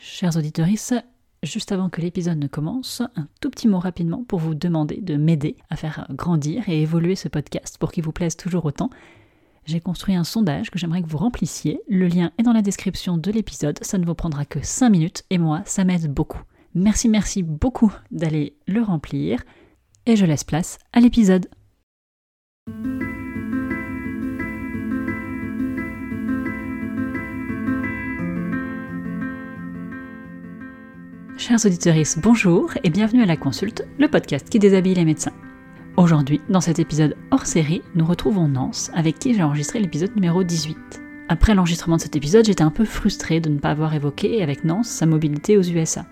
Chers auditeurs, juste avant que l'épisode ne commence, un tout petit mot rapidement pour vous demander de m'aider à faire grandir et évoluer ce podcast pour qu'il vous plaise toujours autant. J'ai construit un sondage que j'aimerais que vous remplissiez. Le lien est dans la description de l'épisode. Ça ne vous prendra que 5 minutes et moi, ça m'aide beaucoup. Merci, merci beaucoup d'aller le remplir. Et je laisse place à l'épisode. Chers auditeurs, bonjour et bienvenue à la consulte, le podcast qui déshabille les médecins. Aujourd'hui, dans cet épisode hors série, nous retrouvons Nance, avec qui j'ai enregistré l'épisode numéro 18. Après l'enregistrement de cet épisode, j'étais un peu frustrée de ne pas avoir évoqué avec Nance sa mobilité aux USA.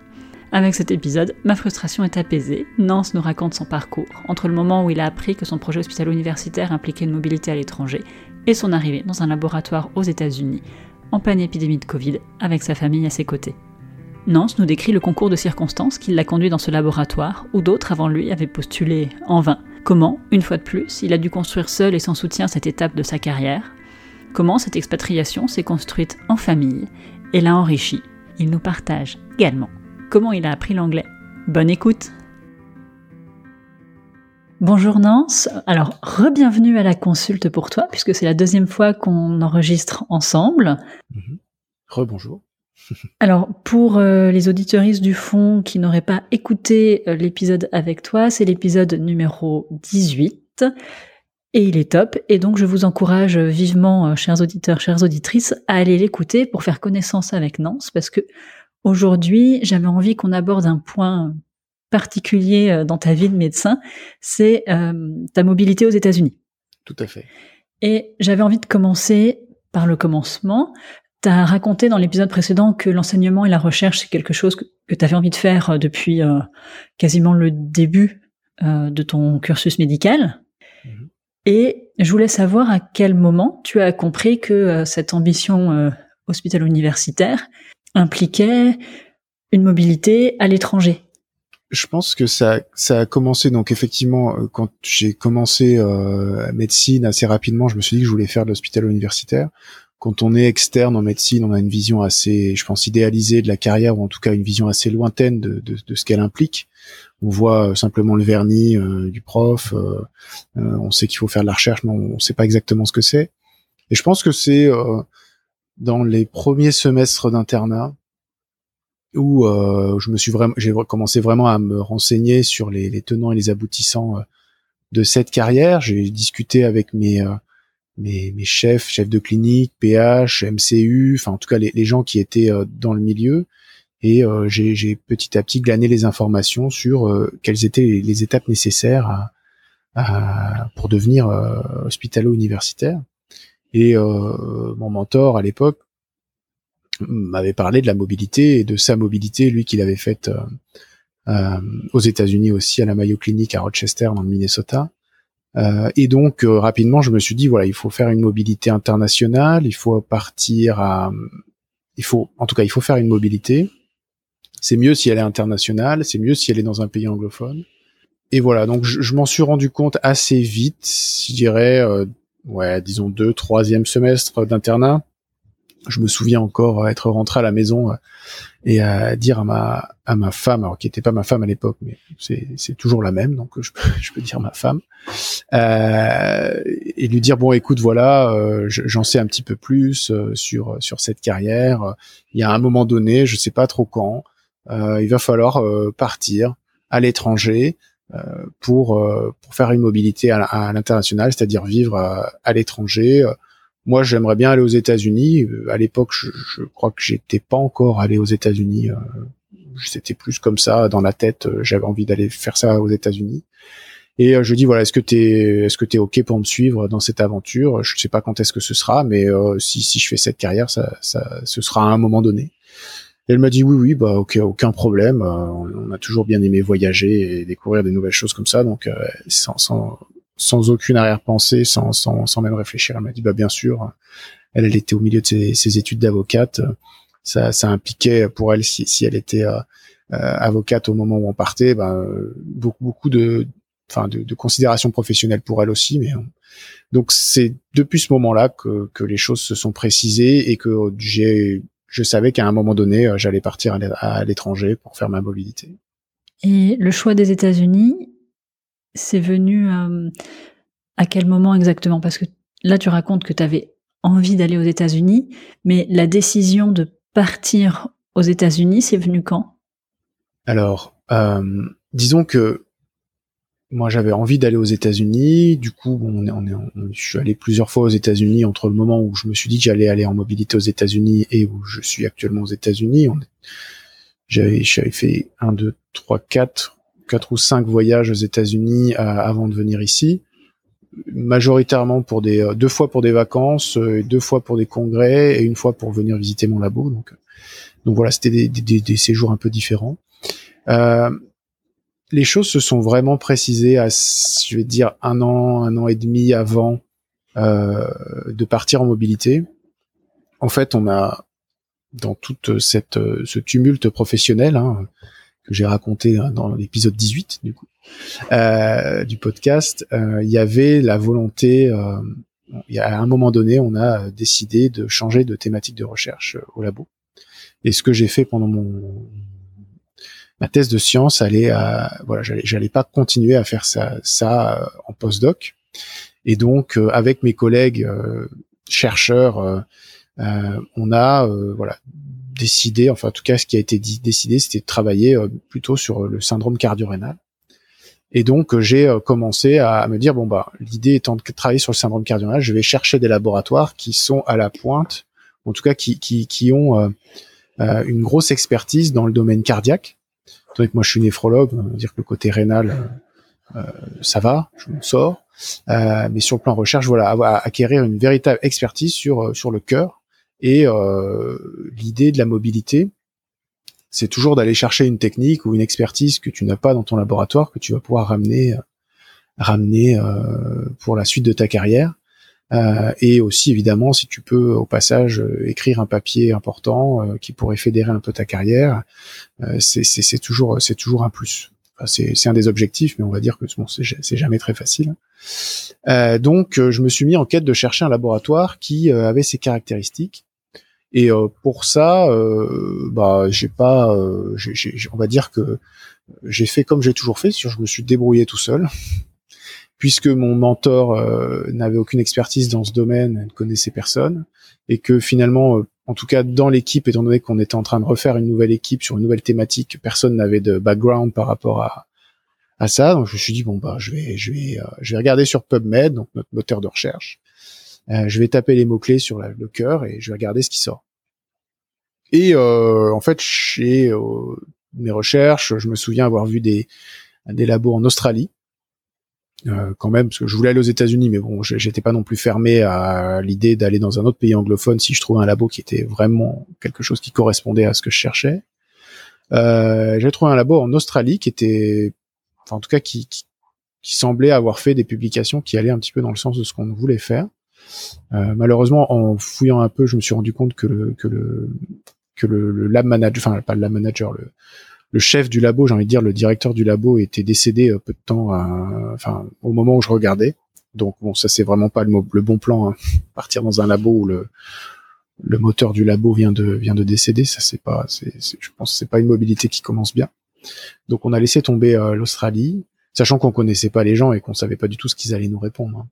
Avec cet épisode, ma frustration est apaisée. Nance nous raconte son parcours, entre le moment où il a appris que son projet hospitalo-universitaire impliquait une mobilité à l'étranger et son arrivée dans un laboratoire aux États-Unis, en pleine épidémie de Covid, avec sa famille à ses côtés. Nance nous décrit le concours de circonstances qui l'a conduit dans ce laboratoire, où d'autres avant lui avaient postulé en vain. Comment, une fois de plus, il a dû construire seul et sans soutien cette étape de sa carrière? Comment cette expatriation s'est construite en famille et l'a enrichi. Il nous partage également comment il a appris l'anglais. Bonne écoute Bonjour Nance, alors re-bienvenue à la consulte pour toi, puisque c'est la deuxième fois qu'on enregistre ensemble. Mhm. Rebonjour. Alors, pour euh, les auditeuristes du fond qui n'auraient pas écouté euh, l'épisode avec toi, c'est l'épisode numéro 18 et il est top. Et donc, je vous encourage vivement, euh, chers auditeurs, chères auditrices, à aller l'écouter pour faire connaissance avec Nance parce que aujourd'hui, j'avais envie qu'on aborde un point particulier dans ta vie de médecin, c'est ta mobilité aux États-Unis. Tout à fait. Et j'avais envie de commencer par le commencement. Tu as raconté dans l'épisode précédent que l'enseignement et la recherche, c'est quelque chose que, tu avais envie de faire euh, depuis euh, quasiment le début euh, de ton cursus médical. Mhm. Et je voulais savoir à quel moment tu as compris que cette ambition hospitalo-universitaire impliquait une mobilité à l'étranger. Je pense que ça, ça a commencé donc effectivement quand j'ai commencé médecine assez rapidement, je me suis dit que je voulais faire de l'hôpital universitaire quand on est externe en médecine, on a une vision assez, je pense, idéalisée de la carrière, ou en tout cas une vision assez lointaine de, de, de ce qu'elle implique. On voit euh, simplement le vernis euh, du prof, euh, on sait qu'il faut faire de la recherche, mais on ne sait pas exactement ce que c'est. Et je pense que c'est dans les premiers semestres d'internat où je me suis vraiment, j'ai commencé vraiment à me renseigner sur les, les tenants et les aboutissants de cette carrière. J'ai discuté avec mes mes, mes chefs, chefs de clinique, PH, MCU, enfin en tout cas les, gens qui étaient euh, dans le milieu. Et euh, j'ai petit à petit glané les informations sur euh, quelles étaient les, étapes nécessaires à, à, pour devenir hospitalo-universitaire. Et mon mentor à l'époque m'avait parlé de la mobilité et de sa mobilité, lui qu'il avait faite aux États-Unis aussi à la Mayo Clinic à Rochester dans le Minnesota. Euh, et donc euh, rapidement, je me suis dit voilà, il faut faire une mobilité internationale, il faut partir à, il faut, en tout cas, il faut faire une mobilité. C'est mieux si elle est internationale, c'est mieux si elle est dans un pays anglophone. Et voilà, donc je, m'en suis rendu compte assez vite, je dirais, euh, ouais, disons deux, troisième semestre d'internat, je me souviens encore être rentré à la maison euh, et à dire à ma à ma femme, alors qui était pas ma femme à l'époque, mais c'est c'est toujours la même, donc je peux je peux dire ma femme, euh, et lui dire bon écoute voilà, euh, j'en sais un petit peu plus euh, sur sur cette carrière. Il y a un moment donné, je sais pas trop quand, il va falloir partir à l'étranger. pour pour faire une mobilité à, à l'international, c'est-à-dire vivre à l'étranger, moi, j'aimerais bien aller aux États-Unis. Euh, à l'époque, je, je, crois que j'étais pas encore allé aux États-Unis. Euh, c'était plus comme ça dans la tête. Euh, j'avais envie d'aller faire ça aux États-Unis. Et je dis voilà, est-ce que t'es, est-ce que t'es ok pour me suivre dans cette aventure? Je sais pas quand est-ce que ce sera, mais si si je fais cette carrière, ça, ça, ce sera à un moment donné. Et elle m'a dit oui, oui, bah ok, aucun problème. on a toujours bien aimé voyager et découvrir des nouvelles choses comme ça, donc sans, sans sans aucune arrière-pensée, sans, sans, sans même réfléchir. Elle m'a dit, bah bien sûr, elle, elle était au milieu de ses, ses études d'avocate. Ça, ça impliquait pour elle, si, si elle était euh, euh avocate au moment où on partait, ben, beaucoup, beaucoup de, enfin, de, de considération professionnelle pour elle aussi. Mais donc c'est depuis ce moment-là que, que les choses se sont précisées et que j'ai je savais qu'à un moment donné, j'allais partir à l'étranger pour faire ma mobilité. Et le choix des États-Unis, c'est venu à quel moment exactement? Parce que là, tu racontes que tu avais envie d'aller aux États-Unis, mais la décision de partir aux États-Unis, c'est venu quand? Alors, euh, disons que moi j'avais envie d'aller aux États-Unis. Du coup, on est, on est, je suis allé plusieurs fois aux États-Unis entre le moment où je me suis dit que j'allais aller en mobilité aux États-Unis et où je suis actuellement aux États-Unis. J'avais, j'avais fait un, deux, trois, quatre, quatre ou cinq voyages aux États-Unis euh, avant de venir ici majoritairement pour des euh, deux fois pour des vacances, euh, deux fois pour des congrès et une fois pour venir visiter mon labo. Donc, donc voilà, c'était des, des, des, séjours un peu différents. Euh, les choses se sont vraiment précisées à, je vais dire, un an, un an et demi avant euh, de partir en mobilité. En fait, on a dans toute cette ce tumulte professionnel hein, que j'ai raconté dans l'épisode 18 du coup, euh, du podcast, euh, il y avait la volonté, euh, il y a, à un moment donné, on a décidé de changer de thématique de recherche au labo. Et ce que j'ai fait pendant mon ma thèse de science allait à voilà j'allais pas continuer à faire ça ça en postdoc et donc avec mes collègues chercheurs on a voilà décidé enfin en tout cas ce qui a été décidé c'était de travailler plutôt sur le syndrome cardio-rénal et donc euh, j'ai euh, commencé à me dire bon bah l'idée étant de travailler sur le syndrome cardiaque, je vais chercher des laboratoires qui sont à la pointe, en tout cas qui qui, ont euh, une grosse expertise dans le domaine cardiaque. Donc moi je suis néphrologue, on va dire que le côté rénal ça va, je me sors. mais sur le plan recherche, voilà, acquérir une véritable expertise sur sur le cœur et l'idée de la mobilité c'est toujours d'aller chercher une technique ou une expertise que tu n'as pas dans ton laboratoire que tu vas pouvoir ramener ramener euh, pour la suite de ta carrière. Euh, et aussi évidemment si tu peux au passage écrire un papier important euh, qui pourrait fédérer un peu ta carrière, c'est c'est toujours un plus. C'est un des objectifs, mais on va dire que bon, c'est jamais très facile. donc je me suis mis en quête de chercher un laboratoire qui avait ces caractéristiques. Et euh, pour ça, euh, bah, j'ai pas, euh, on va dire que j'ai fait comme j'ai toujours fait, je me suis débrouillé tout seul, puisque mon mentor n'avait aucune expertise dans ce domaine, ne connaissait personne, et que finalement, en tout cas dans l'équipe, étant donné qu'on était en train de refaire une nouvelle équipe sur une nouvelle thématique, personne n'avait de background par rapport à, à ça. Donc je me suis dit bon bah je vais je vais je vais regarder sur PubMed, donc notre moteur de recherche. je vais taper les mots clés sur le cœur et je vais regarder ce qui sort. Et euh, en fait, chez euh, mes recherches, je me souviens avoir vu des labos en Australie, euh, quand même, parce que je voulais aller aux États-Unis, mais bon, j'étais pas non plus fermé à l'idée d'aller dans un autre pays anglophone si je trouvais un labo qui était vraiment quelque chose qui correspondait à ce que je cherchais. Euh, j'ai trouvé un labo en Australie qui était, enfin en tout cas qui, qui, qui, semblait avoir fait des publications qui allaient un petit peu dans le sens de ce qu'on voulait faire. Euh, malheureusement, en fouillant un peu, je me suis rendu compte que le, que le, que le, lab manager, enfin pas le lab manager, le, le chef du labo, j'ai envie de dire le directeur du labo était décédé euh, peu de temps, enfin au moment où je regardais. Donc bon, ça c'est vraiment pas le, bon plan. Hein. Partir dans un labo où le moteur du labo vient de vient de décéder, ça c'est pas, c'est, je pense c'est pas une mobilité qui commence bien. Donc on a laissé tomber euh, l'Australie, sachant qu'on connaissait pas les gens et qu'on savait pas du tout ce qu'ils allaient nous répondre. Hein.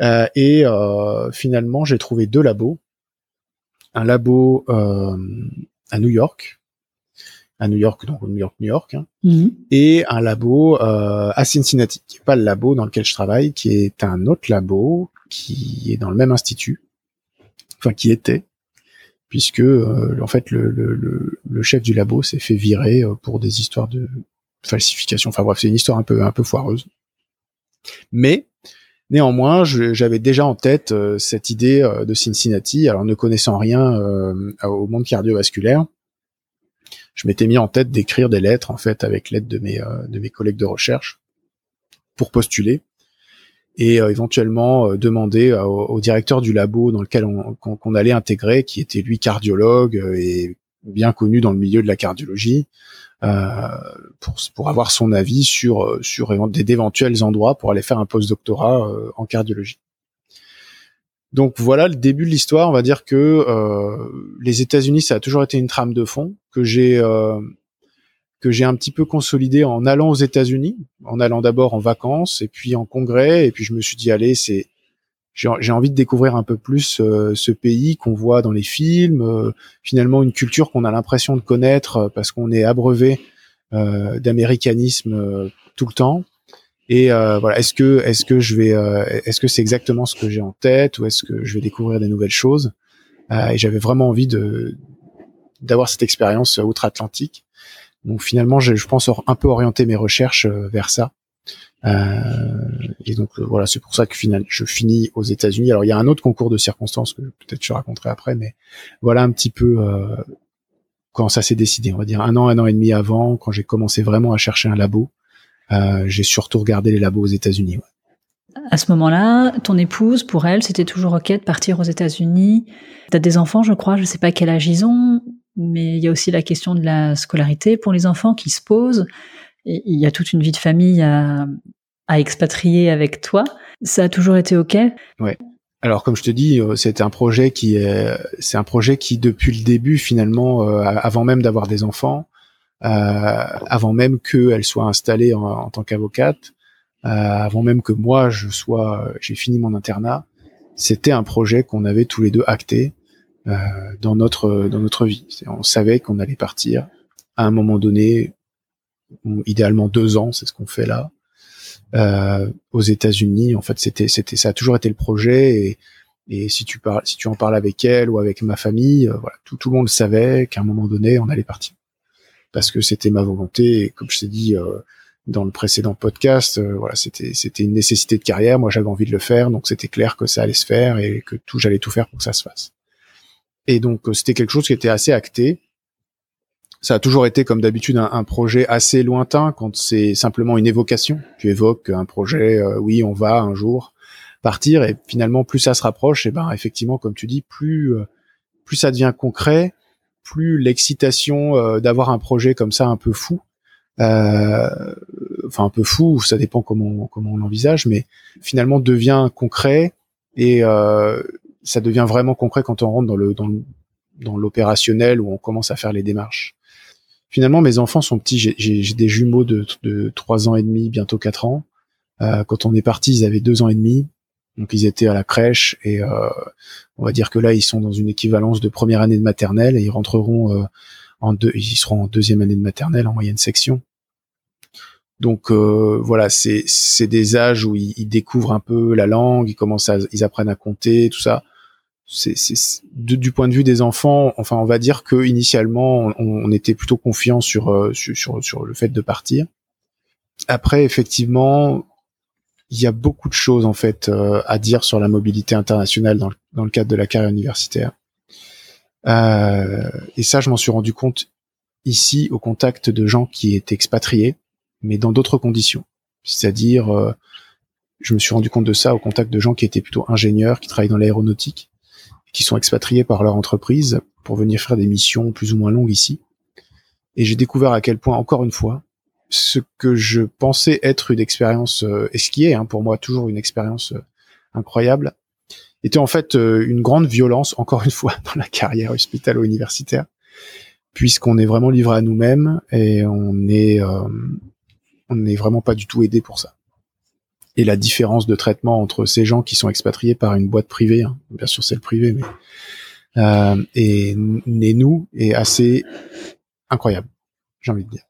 Euh, et euh, finalement, j'ai trouvé deux labos un labo euh, à New York, à New York, donc New York, New York, hein, mhm. et un labo euh, à Cincinnati, qui est pas le labo dans lequel je travaille, qui est un autre labo qui est dans le même institut, enfin qui était, puisque euh, en fait le, le, le, chef du labo s'est fait virer euh, pour des histoires de falsification. Enfin bref, c'est une histoire un peu un peu foireuse. Mais Néanmoins, j'avais déjà en tête euh, cette idée euh, de Cincinnati. Alors, ne connaissant rien euh, au monde cardiovasculaire, je m'étais mis en tête d'écrire des lettres, en fait, avec l'aide de mes de mes collègues de recherche, pour postuler et éventuellement demander au, directeur du labo dans lequel on, qu'on allait intégrer, qui était lui cardiologue et bien connu dans le milieu de la cardiologie, euh, pour, pour avoir son avis sur sur d'éventuels endroits pour aller faire un post-doctorat euh, en cardiologie. Donc voilà le début de l'histoire. On va dire que euh, les États-Unis, ça a toujours été une trame de fond que j'ai euh, que j'ai un petit peu consolidé en allant aux États-Unis, en allant d'abord en vacances et puis en congrès. Et puis je me suis dit allez, c'est j'ai envie de découvrir un peu plus euh, ce pays qu'on voit dans les films, finalement une culture qu'on a l'impression de connaître parce qu'on est abreuvé d'américanisme tout le temps. Et voilà, est-ce que est-ce que je vais est-ce que c'est exactement ce que j'ai en tête ou est-ce que je vais découvrir des nouvelles choses? Et j'avais vraiment envie de d'avoir cette expérience outre-Atlantique. Donc finalement, je, je pense un peu orienter mes recherches vers ça. Euh, et donc euh, voilà, c'est pour ça que finalement je finis aux États-Unis. Alors il y a un autre concours de circonstances que peut-être je raconterai après, mais voilà un petit peu euh, quand ça s'est décidé. On va dire un an, un an et demi avant, quand j'ai commencé vraiment à chercher un labo, euh, j'ai surtout regardé les labos aux États-Unis. Ouais. À ce moment-là, ton épouse, pour elle, c'était toujours ok de partir aux États-Unis. T'as des enfants, je crois. Je sais pas quel âge ils ont, mais il y a aussi la question de la scolarité pour les enfants qui se pose il y a toute une vie de famille à, à expatrier avec toi. Ça a toujours été ok? Ouais. Alors comme je te dis, euh, c'est un projet qui est, c'est un projet qui depuis le début finalement, euh, avant même d'avoir des enfants, euh, avant même qu'elle soit installée en, tant qu'avocate, euh, avant même que moi je sois, j'ai fini mon internat, c'était un projet qu'on avait tous les deux acté euh, dans notre dans notre vie. On savait qu'on allait partir à un moment donné idéalement deux ans, c'est ce qu'on fait là. Euh, aux États-Unis, en fait, c'était, c'était, ça a toujours été le projet. Et, et si tu parles, si tu en parles avec elle ou avec ma famille, euh, voilà, tout, tout le monde savait qu'à un moment donné, on allait partir parce que c'était ma volonté. Et comme je t'ai dit euh, dans le précédent podcast, euh, voilà, c'était, c'était une nécessité de carrière. Moi, j'avais envie de le faire, donc c'était clair que ça allait se faire et que tout, j'allais tout faire pour que ça se fasse. Et donc, c'était quelque chose qui était assez acté ça a toujours été comme d'habitude un, projet assez lointain quand c'est simplement une évocation. Tu évoques un projet, euh, oui, on va un jour partir et finalement plus ça se rapproche, et ben effectivement comme tu dis, plus euh, plus ça devient concret, plus l'excitation euh, d'avoir un projet comme ça un peu fou, enfin un peu fou, ça dépend comment comment on l'envisage, mais finalement devient concret et ça devient vraiment concret quand on rentre dans le dans dans l'opérationnel où on commence à faire les démarches finalement, mes enfants sont petits. J'ai des jumeaux de, de 3 ans et demi, bientôt 4 ans. Euh, quand on est parti, ils avaient 2 ans et demi. Donc ils étaient à la crèche et euh, on va dire que là ils sont dans une équivalence de première année de maternelle et ils rentreront euh, en deux, ils seront en deuxième année de maternelle en moyenne section. Donc euh, voilà, c'est c'est des âges où ils, ils, découvrent un peu la langue, ils commencent à ils apprennent à compter, tout ça c'est, du point de vue des enfants, enfin, on va dire que initialement, on, était plutôt confiant sur, euh, sur, sur, le fait de partir. Après, effectivement, il y a beaucoup de choses en fait euh, à dire sur la mobilité internationale dans le, dans le cadre de la carrière universitaire. Euh, et ça, je m'en suis rendu compte ici au contact de gens qui étaient expatriés, mais dans d'autres conditions. C'est-à-dire, euh, je me suis rendu compte de ça au contact de gens qui étaient plutôt ingénieurs, qui travaillaient dans l'aéronautique, qui sont expatriés par leur entreprise pour venir faire des missions plus ou moins longues ici. Et j'ai découvert à quel point, encore une fois, ce que je pensais être une expérience, euh, et est hein, pour moi toujours une expérience euh, incroyable, était en fait euh, une grande violence, encore une fois, dans la carrière hospitalo-universitaire, puisqu'on est vraiment livré à nous-mêmes et on est, on n'est vraiment pas du tout aidé pour ça et la différence de traitement entre ces gens qui sont expatriés par une boîte privée, hein, bien sûr c'est le privé, mais euh, et, nous est assez incroyable, j'ai envie de dire.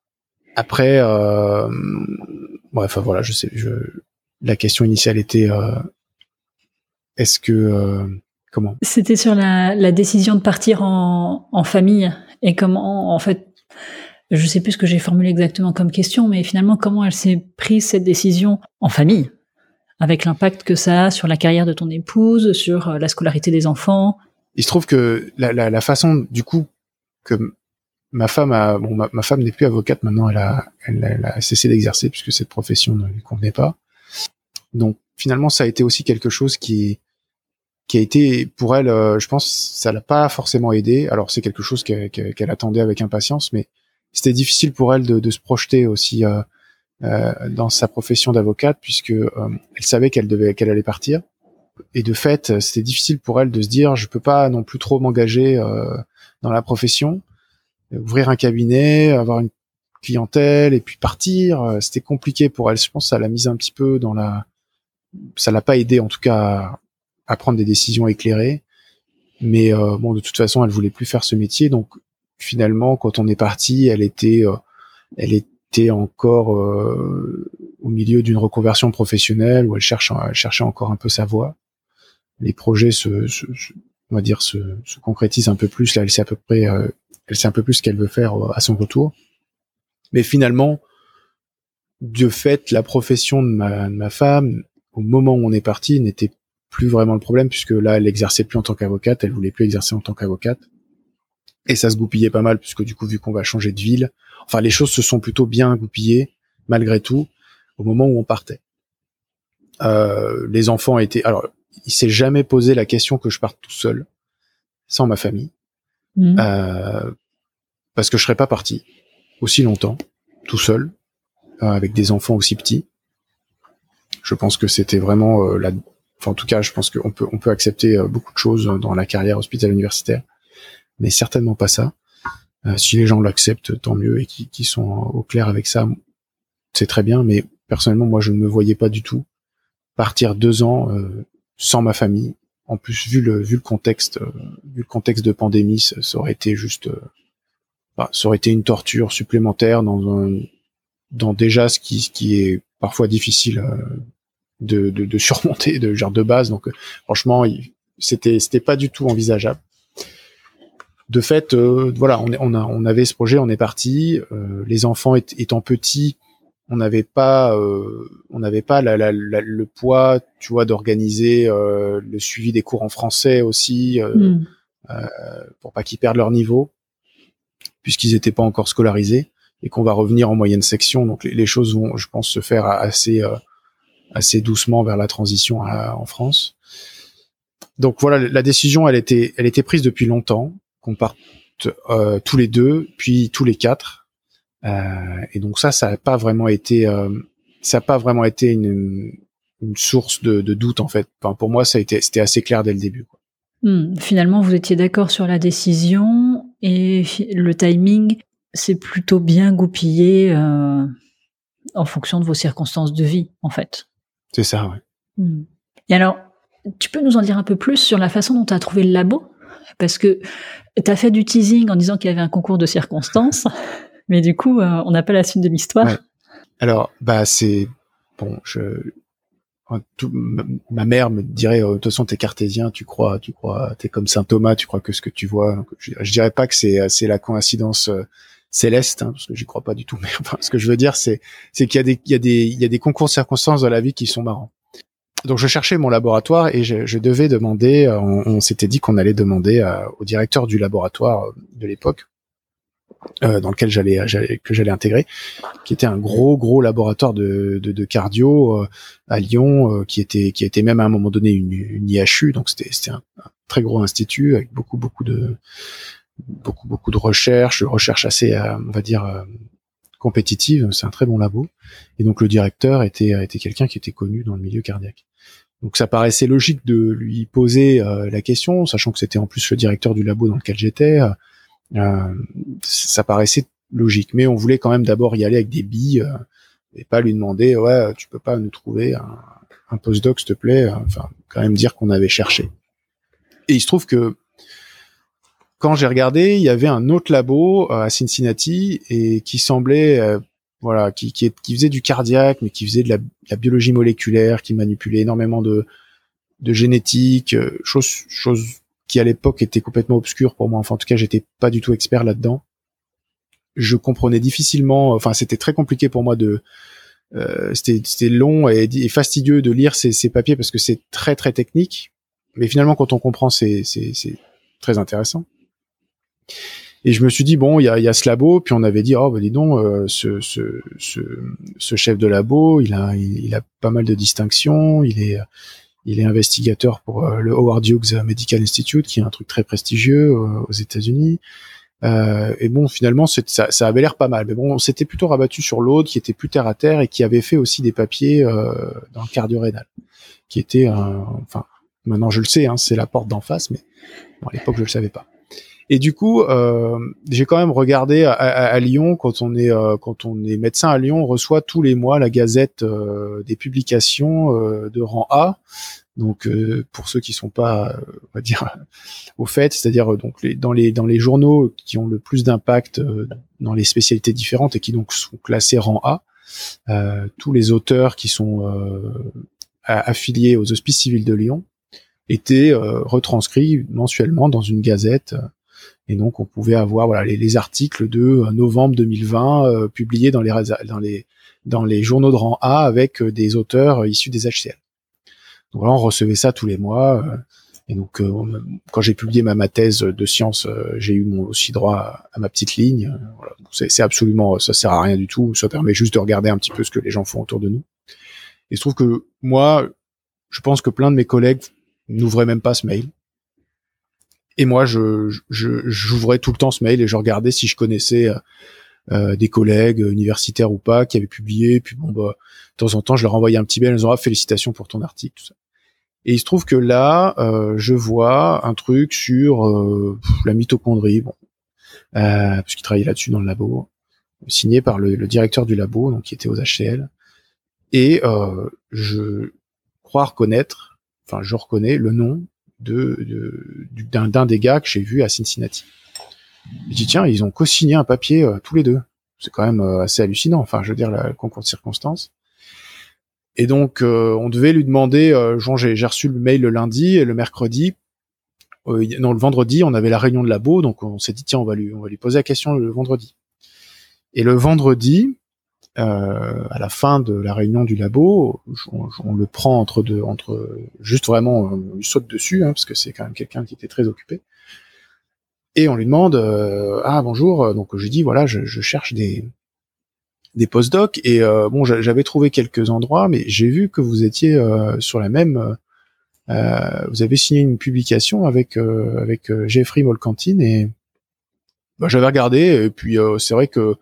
Après, euh, bref, voilà, je sais, je, la question initiale était euh, est-ce que euh, comment? C'était sur la, la, décision de partir en, en famille et comment, en fait, je sais plus ce que j'ai formulé exactement comme question, mais finalement, comment elle s'est prise cette décision en famille, avec l'impact que ça a sur la carrière de ton épouse, sur euh, la scolarité des enfants? Il se trouve que la, la, la façon, du coup, que ma femme a, bon, ma, femme n'est plus avocate maintenant, elle a, elle, a cessé d'exercer puisque cette profession ne lui convenait pas. Donc finalement, ça a été aussi quelque chose qui, qui a été pour elle, euh, je pense, ça l'a pas forcément aidé. Alors c'est quelque chose qu'elle attendait avec impatience, mais c'était difficile pour elle de, de se projeter aussi euh, euh, dans sa profession d'avocate puisque euh, elle savait qu'elle devait qu'elle allait partir et de fait, c'était difficile pour elle de se dire, je peux pas non plus trop m'engager dans la profession, ouvrir un cabinet, avoir une clientèle et puis partir. C'était compliqué pour elle. Je pense que ça l'a mise un petit peu dans la, ça l'a pas aidé en tout cas à, prendre des décisions éclairées. Mais bon, de toute façon, elle voulait plus faire ce métier, donc finalement, quand on est parti, elle était, elle était encore euh, au milieu d'une reconversion professionnelle où elle cherche, elle cherchait encore un peu sa voie. Les projets se, se, on va dire, se, se, concrétisent un peu plus. Là, elle sait à peu près, euh, elle sait un peu plus ce qu'elle veut faire euh, à son retour. Mais finalement, de fait, la profession de ma, de ma femme, au moment où on est parti, n'était plus vraiment le problème puisque là, elle exerçait plus en tant qu'avocate, elle voulait plus exercer en tant qu'avocate. Et ça se goupillait pas mal puisque du coup, vu qu'on va changer de ville, enfin, les choses se sont plutôt bien goupillées malgré tout au moment où on partait. Euh, les enfants étaient, alors, il s'est jamais posé la question que je parte tout seul, sans ma famille, mmh. euh, parce que je serais pas parti aussi longtemps, tout seul, euh, avec des enfants aussi petits. Je pense que c'était vraiment euh, la, enfin, en tout cas, je pense qu'on peut on peut accepter euh, beaucoup de choses dans la carrière hospitalière universitaire, mais certainement pas ça. Si les gens l'acceptent, tant mieux, et qui, qui sont au clair avec ça, c'est très bien. Mais personnellement, moi, je ne me voyais pas du tout partir deux ans euh, sans ma famille. En plus, vu le vu le contexte, euh, vu le contexte de pandémie, ça, aurait été juste, bah, ça aurait été une torture supplémentaire dans un, dans déjà ce qui qui est parfois difficile de, de, de, surmonter de genre de base. Donc, franchement, c'était c'était pas du tout envisageable de fait, euh, voilà, on, on, a, on avait ce projet, on est parti. Euh, les enfants étant petits, on n'avait pas, euh, on n'avait pas la, le poids, tu vois, d'organiser le suivi des cours en français aussi, mm. pour pas qu'ils perdent leur niveau, puisqu'ils n'étaient pas encore scolarisés et qu'on va revenir en moyenne section. Donc les, choses vont, je pense, se faire assez, assez doucement vers la transition en France. Donc voilà, la décision, elle était, elle était prise depuis longtemps qu'on parte euh, tous les deux, puis tous les quatre. Euh, et donc ça, ça n'a pas vraiment été, euh, ça a pas vraiment été une, une source de, de, doute en fait. Enfin, pour moi, ça a été, c'était assez clair dès le début. Quoi. Hmm, finalement, vous étiez d'accord sur la décision et le timing, c'est plutôt bien goupillé euh, en fonction de vos circonstances de vie, en fait. C'est ça, ouais. Hmm. Et alors, tu peux nous en dire un peu plus sur la façon dont tu as trouvé le labo? Parce que tu as fait du teasing en disant qu'il y avait un concours de circonstances, mais du coup, euh, on n'a pas la suite de l'histoire. Alors, bah c'est bon, je ma mère me dirait oh, de toute façon t'es cartésien, tu crois, tu crois, t'es comme saint Thomas, tu crois que ce que tu vois. je, dirais pas que c'est c'est la coïncidence euh, céleste, hein, parce que j'y crois pas du tout. Mais enfin, ce que je veux dire, c'est c'est qu'il y a des il y a des il y a des concours de circonstances dans la vie qui sont marrants donc je cherchais mon laboratoire et je, je devais demander, euh, on, s'était dit qu'on allait demander euh, au directeur du laboratoire euh, de l'époque, euh, dans lequel j'allais, que j'allais intégrer, qui était un gros gros laboratoire de, de, de cardio à Lyon, qui était qui était même à un moment donné une, une IHU, donc c'était c'était un, très gros institut avec beaucoup beaucoup de beaucoup beaucoup de recherche, recherche assez on va dire compétitive. C'est un très bon labo. Et donc le directeur était était quelqu'un qui était connu dans le milieu cardiaque. Donc ça paraissait logique de lui poser euh, la question, sachant que c'était en plus le directeur du labo dans lequel j'étais. Euh, ça paraissait logique, mais on voulait quand même d'abord y aller avec des billes euh, et pas lui demander ouais tu peux pas nous trouver un, un postdoc s'il te plaît? Enfin quand même dire qu'on avait cherché. Et il se trouve que quand j'ai regardé, il y avait un autre labo à Cincinnati et qui semblait voilà, qui, qui, qui, faisait du cardiaque, mais qui faisait de la, biologie moléculaire, qui manipulait énormément de, de génétique, euh, chose, chose qui à l'époque était complètement obscure pour moi. Enfin, en tout cas, j'étais pas du tout expert là-dedans. Je comprenais difficilement, enfin, c'était très compliqué pour moi de, euh, c'était long et, fastidieux de lire ces, ces papiers parce que c'est très très technique. Mais finalement, quand on comprend, c'est très intéressant. Et je me suis dit bon, il y a, y a ce labo, puis on avait dit oh bah dis donc, euh, ce, ce, ce, ce, chef de labo, il a il, a pas mal de distinctions, il est il est investigateur pour euh, le Howard Hughes Medical Institute, qui est un truc très prestigieux euh, aux États-Unis. et bon, finalement, ça, ça avait l'air pas mal. Mais bon, on s'était plutôt rabattu sur l'autre, qui était plus terre à terre et qui avait fait aussi des papiers dans le cardio-rénal, qui était, enfin, Maintenant, je le sais, hein, c'est la porte d'en face, mais bon, à l'époque, je le savais pas. Et du coup, euh, j'ai quand même regardé à, Lyon quand on est euh, quand on est médecin à Lyon, on reçoit tous les mois la Gazette euh, des publications de rang A. Donc pour ceux qui sont pas, on va dire, au fait, c'est-à-dire donc les, dans les dans les journaux qui ont le plus d'impact dans les spécialités différentes et qui donc sont classés rang A, tous les auteurs qui sont affiliés aux Hospices civils de Lyon étaient retranscrits mensuellement dans une gazette et donc on pouvait avoir voilà les, articles de euh, novembre 2020 euh, publiés dans les dans les dans les journaux de rang A avec euh, des auteurs issus des HCL. Donc là on recevait ça tous les mois. et donc quand j'ai publié ma, ma, thèse de sciences, j'ai eu mon, aussi droit à, ma petite ligne. Voilà. C'est absolument ça sert à rien du tout. Ça permet juste de regarder un petit peu ce que les gens font autour de nous. Et je trouve que moi, je pense que plein de mes collègues n'ouvraient même pas ce mail. Et moi, je, j'ouvrais tout le temps ce mail et je regardais si je connaissais euh, euh, des collègues universitaires ou pas qui avaient publié. Puis bon, bah, de temps en temps, je leur envoyais un petit mail en disant ah, félicitations pour ton article, tout ça. Et il se trouve que là, euh, je vois un truc sur euh, la mitochondrie, bon, euh, parce qu'il travaillait là-dessus dans le labo, signé par le, le, directeur du labo, donc qui était aux HCL. Et euh, je crois reconnaître, enfin je reconnais le nom de, d'un, des gars que j'ai vu à Cincinnati. Je dis tiens, ils ont co-signé un papier euh, tous les deux. C'est quand même euh, assez hallucinant. Enfin, je veux dire, le concours de circonstances. Et donc, euh, on devait lui demander. J'ai, reçu le mail le lundi et le mercredi. non, le vendredi, on avait la réunion de labo, donc on s'est dit tiens, on va lui, on va lui poser la question le vendredi. Et le vendredi, euh, à la fin de la réunion du labo, on, le prend entre deux, entre juste vraiment, on lui saute dessus hein, parce que c'est quand même quelqu'un qui était très occupé. Et on lui demande euh, ah bonjour, donc je lui dis voilà je, je cherche des des postdocs et euh, bon j'avais trouvé quelques endroits mais j'ai vu que vous étiez euh, sur la même vous avez signé une publication avec avec Jeffrey Molcantine et bah, j'avais regardé et puis c'est vrai que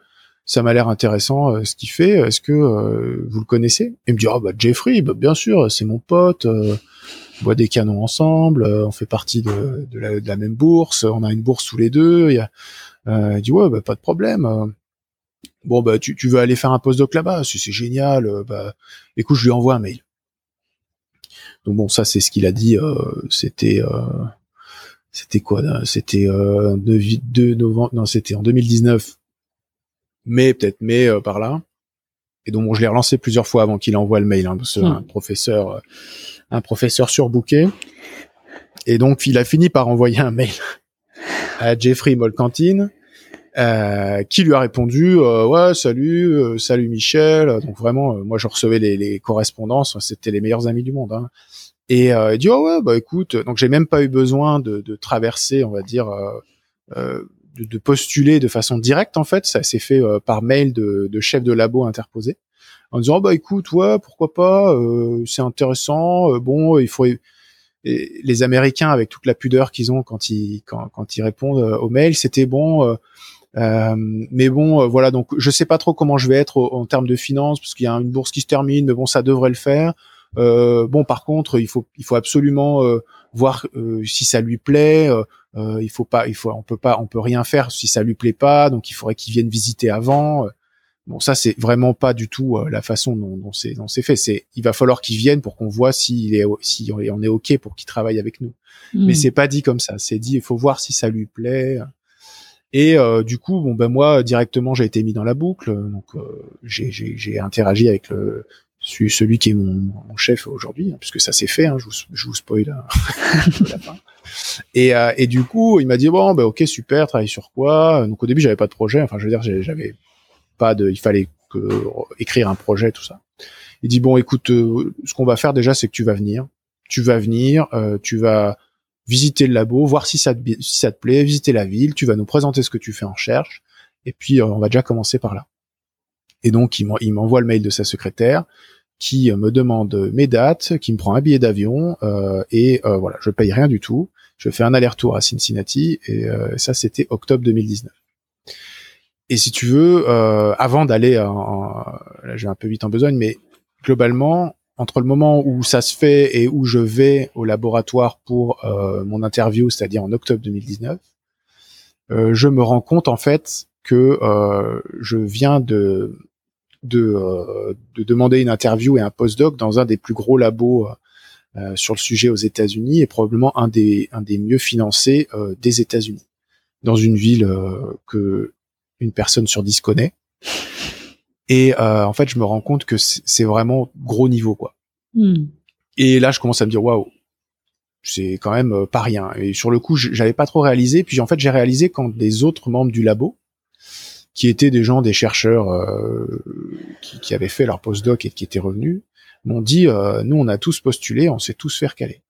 ça m'a l'air intéressant euh, ce qu'il fait. Est-ce que euh, vous le connaissez? Il me dit, ah bah Jeffrey, bah, bien sûr, c'est mon pote. Euh, on boit des canons ensemble, on fait partie de, de, la, même bourse, on a une bourse tous les deux. Il, il dit, ouais, bah, pas de problème. Bon, bah tu, tu veux aller faire un postdoc là-bas? C'est génial. bah, écoute, je lui envoie un mail. Donc bon, ça c'est ce qu'il a dit. c'était c'était quoi C'était euh, 2 novembre. Non, c'était en 2019 mais peut-être mais euh, par là. Et donc bon, je l'ai relancé plusieurs fois avant qu'il envoie le mail, hein, parce que hmm. un professeur, euh, un professeur surbooké. Et donc il a fini par envoyer un mail à Jeffrey Molcantine, euh, qui lui a répondu euh, ouais salut salut Michel donc vraiment moi je recevais les, les correspondances c'était les meilleurs amis du monde hein. et il dit oh ouais bah écoute donc j'ai même pas eu besoin de, de traverser on va dire de, postuler de façon directe en fait. Ça s'est fait euh, par mail de, de chef de labo interposé en disant oh, bah écoute ouais pourquoi pas euh, c'est intéressant euh, bon il faut les Américains avec toute la pudeur qu'ils ont quand ils quand, quand ils répondent aux mails c'était bon mais bon voilà donc je sais pas trop comment je vais être en termes de finances parce qu'il y a une bourse qui se termine mais bon ça devrait le faire bon par contre il faut il faut absolument voir si ça lui plaît euh, il faut pas, il faut, on peut pas, on peut rien faire si ça lui plaît pas. Donc il faudrait qu'il vienne visiter avant. Bon, ça c'est vraiment pas du tout euh, la façon dont, dont c'est dont c'est fait. C'est, il va falloir qu'il vienne pour qu'on voit s'il est, si on est, ok pour qu'il travaille avec nous. Hmm. Mais c'est pas dit comme ça. C'est dit, il faut voir si ça lui plaît. Et euh, du coup, bon ben moi directement j'ai été mis dans la boucle, donc euh, j'ai interagi avec le celui qui est mon, mon chef aujourd'hui, hein, puisque ça s'est fait. Hein, je, vous, je vous spoil hein. la fin. Et, euh, et du coup, il m'a dit bon, ben ok, super, travaille sur quoi? Donc au début, j'avais pas de projet. Enfin, je veux dire, j'avais pas de, il fallait que écrire un projet, tout ça. Il dit bon, écoute, euh, ce qu'on va faire déjà, c'est que tu vas venir, tu vas venir, euh, tu vas visiter le labo, voir si ça, te, si ça te plaît, visiter la ville, tu vas nous présenter ce que tu fais en recherche, et puis on va déjà commencer par là. Et donc il m'envoie le mail de sa secrétaire qui me demande mes dates, qui me prend un billet d'avion euh, et euh, voilà, je paye rien du tout. Je fais un aller-retour à Cincinnati et euh, ça c'était octobre 2019. Et si tu veux, avant d'aller, là j'ai un peu vite en besogne, mais globalement, entre le moment où ça se fait et où je vais au laboratoire pour euh, mon interview, c'est-à-dire en octobre 2019, euh, je me rends compte en fait que euh, je viens de de, de, demander une interview et un postdoc dans un des plus gros labos sur le sujet aux États-Unis et probablement un des un des mieux financés des États-Unis, dans une ville que une personne sur dix connaît. Et euh, en fait, je me rends compte que c'est vraiment gros niveau, quoi. Hmm. Et là, je commence à me dire, waouh, c'est quand même euh, pas rien. Et sur le coup, j'avais pas trop réalisé. Puis en fait, j'ai réalisé quand des autres membres du labo, qui étaient des gens, des chercheurs euh, qui, qui, avaient fait leur postdoc et qui étaient revenus, m'ont dit, euh, nous, on a tous postulé, on sait tous faire caler.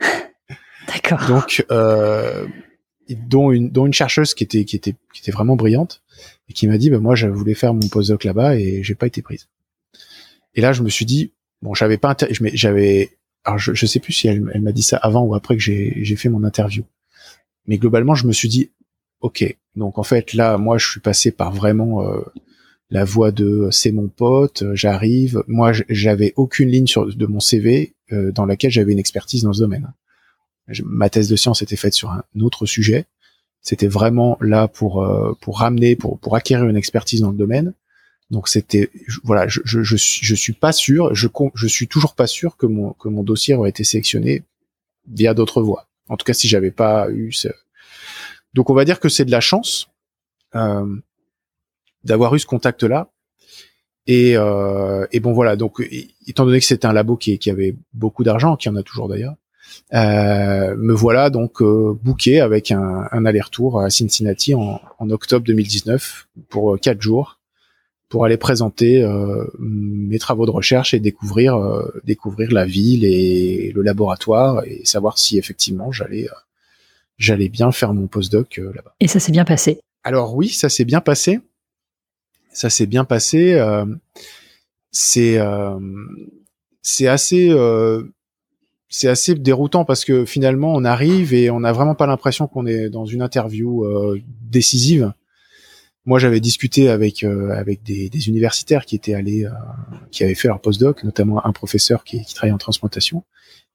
D'accord. Donc, euh, dont une, dont une chercheuse qui était, qui était, qui était vraiment brillante, et qui m'a dit, bah, moi, je voulais faire mon postdoc là-bas et j'ai pas été prise. Et là, je me suis dit, bon, j'avais pas, j'avais, alors je, je sais plus si elle, elle m'a dit ça avant ou après que j'ai fait mon interview. Mais globalement, je me suis dit, ok, donc en fait là, moi, je suis passé par vraiment euh, la voie de c'est mon pote, j'arrive. Moi, j'avais aucune ligne sur de mon CV euh, dans laquelle j'avais une expertise dans ce domaine. ma thèse de science était faite sur un autre sujet. C'était vraiment là pour euh, pour ramener, pour pour acquérir une expertise dans le domaine. Donc c'était voilà, je, je, je, suis je suis pas sûr, je je suis toujours pas sûr que mon que mon dossier aurait été sélectionné via d'autres voies. En tout cas, si j'avais pas eu ce donc on va dire que c'est de la chance euh, d'avoir eu ce contact là. Et, euh, et bon voilà, donc étant donné que c'était un labo qui, avait beaucoup d'argent, qui en a toujours d'ailleurs, euh, me voilà donc booké avec un, aller-retour à Cincinnati en, octobre 2019 pour quatre jours pour aller présenter mes travaux de recherche et découvrir découvrir la ville et le laboratoire et savoir si effectivement j'allais j'allais bien faire mon postdoc là-bas. Et ça s'est bien passé. Alors oui, ça s'est bien passé. Ça s'est bien passé. c'est c'est assez c'est assez déroutant parce que finalement on arrive et on n'a vraiment pas l'impression qu'on est dans une interview euh, décisive. Moi, j'avais discuté avec euh, avec des, des, universitaires qui étaient allés, euh, qui avaient fait leur postdoc, notamment un professeur qui, qui travaille en transplantation,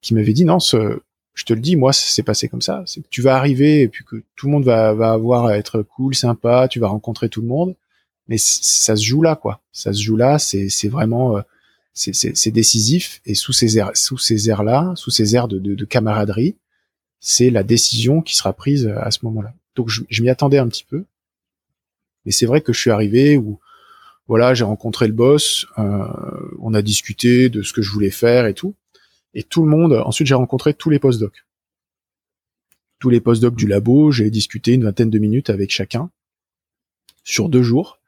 qui m'avait dit non, ce, je te le dis, moi, c'est passé comme ça. C'est que tu vas arriver et puis que tout le monde va va avoir à être cool, sympa, tu vas rencontrer tout le monde, mais ça se joue là, quoi. Ça se joue là. C'est vraiment c'est décisif et sous ces airs, sous ces airs là, sous ces airs de, de, de camaraderie, c'est la décision qui sera prise à ce moment-là. Donc je, je m'y attendais un petit peu, mais c'est vrai que je suis arrivé où voilà, j'ai rencontré le boss, euh, on a discuté de ce que je voulais faire et tout, et tout le monde. Ensuite, j'ai rencontré tous les postdocs, tous les postdocs du labo. J'ai discuté une vingtaine de minutes avec chacun sur deux jours.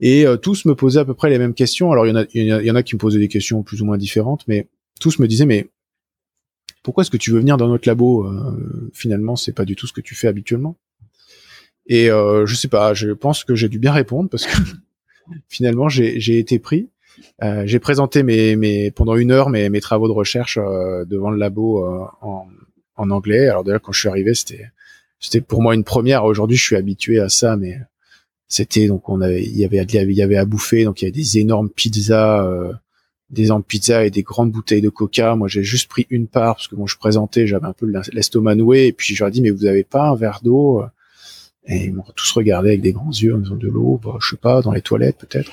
Et euh, tous me posaient à peu près les mêmes questions. Alors il y en a, il y en a qui me posaient des questions plus ou moins différentes, mais tous me disaient mais pourquoi est-ce que tu veux venir dans notre labo euh, Finalement, c'est pas du tout ce que tu fais habituellement. Et euh, je sais pas, je pense que j'ai dû bien répondre parce que finalement j'ai été pris. Euh, j'ai présenté mes, mes pendant une heure mes, mes travaux de recherche euh, devant le labo en, en anglais. Alors déjà quand je suis arrivé, c'était c'était pour moi une première. Aujourd'hui, je suis habitué à ça, mais c'était donc on avait il y avait il y avait à bouffer. Donc il y avait des énormes pizzas euh, des énormes pizzas et des grandes bouteilles de coca. Moi j'ai juste pris une part parce que bon je présentais j'avais un peu l'estomac noué. Et puis je leur ai dit mais vous avez pas un verre d'eau? Et ils m'ont tous regardé avec des grands yeux en disant de l'eau? Bah, je sais pas dans les toilettes peut-être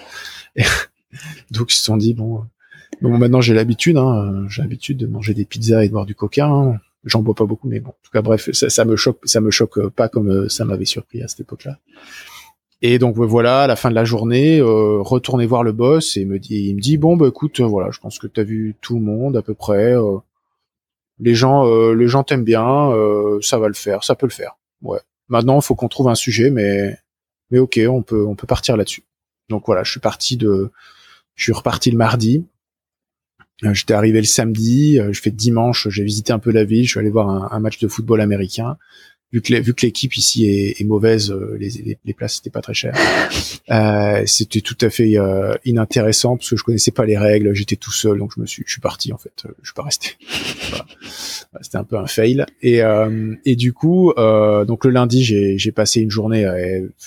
donc ils se sont dit bon bon maintenant j'ai l'habitude hein, j'ai l'habitude de manger des pizzas et de boire du coca hein. j'en bois pas beaucoup mais bon en tout cas bref ça, ça me choque ça me choque pas comme euh, ça m'avait surpris à cette époque là et donc voilà, à la fin de la journée, euh, retourner voir le boss et me dit, il me dit bon bah écoute, euh, voilà, je pense que tu as vu tout le monde à peu près. Euh, les gens, euh, les gens t'aiment bien, ça va le faire, ça peut le faire. Ouais. Maintenant, faut qu'on trouve un sujet, mais mais ok, on peut on peut partir là-dessus. Donc voilà, je suis parti de, je suis reparti le mardi. J'étais arrivé le samedi, je fais dimanche, j'ai visité un peu la ville, je suis allé voir un, un match de football américain vu que vu que l'équipe ici est, est mauvaise, euh, les, les, les, places c'était pas très cher. Euh, c'était tout à fait euh, inintéressant parce que je connaissais pas les règles, j'étais tout seul, donc je me suis, je suis parti en fait, euh, je suis pas resté. C'était un peu un fail. Et euh, et du coup, donc le lundi j'ai j'ai passé une journée,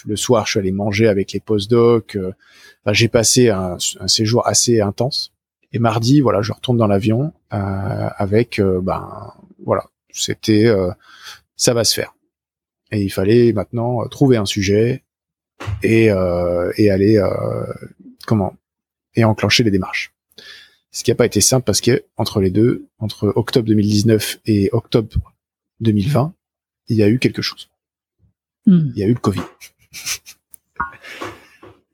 le soir je suis allé manger avec les postdocs. Enfin, j'ai passé un, un séjour assez intense Et mardi, voilà, je retourne dans l'avion avec, ben voilà, c'était, ça va se faire. Et il fallait maintenant trouver un sujet et, et aller comment et enclencher les démarches. Ce qui n'a pas été simple parce que entre les deux, entre octobre 2019 et octobre 2020, il y a eu quelque chose. Hmm. Il y a eu le Covid.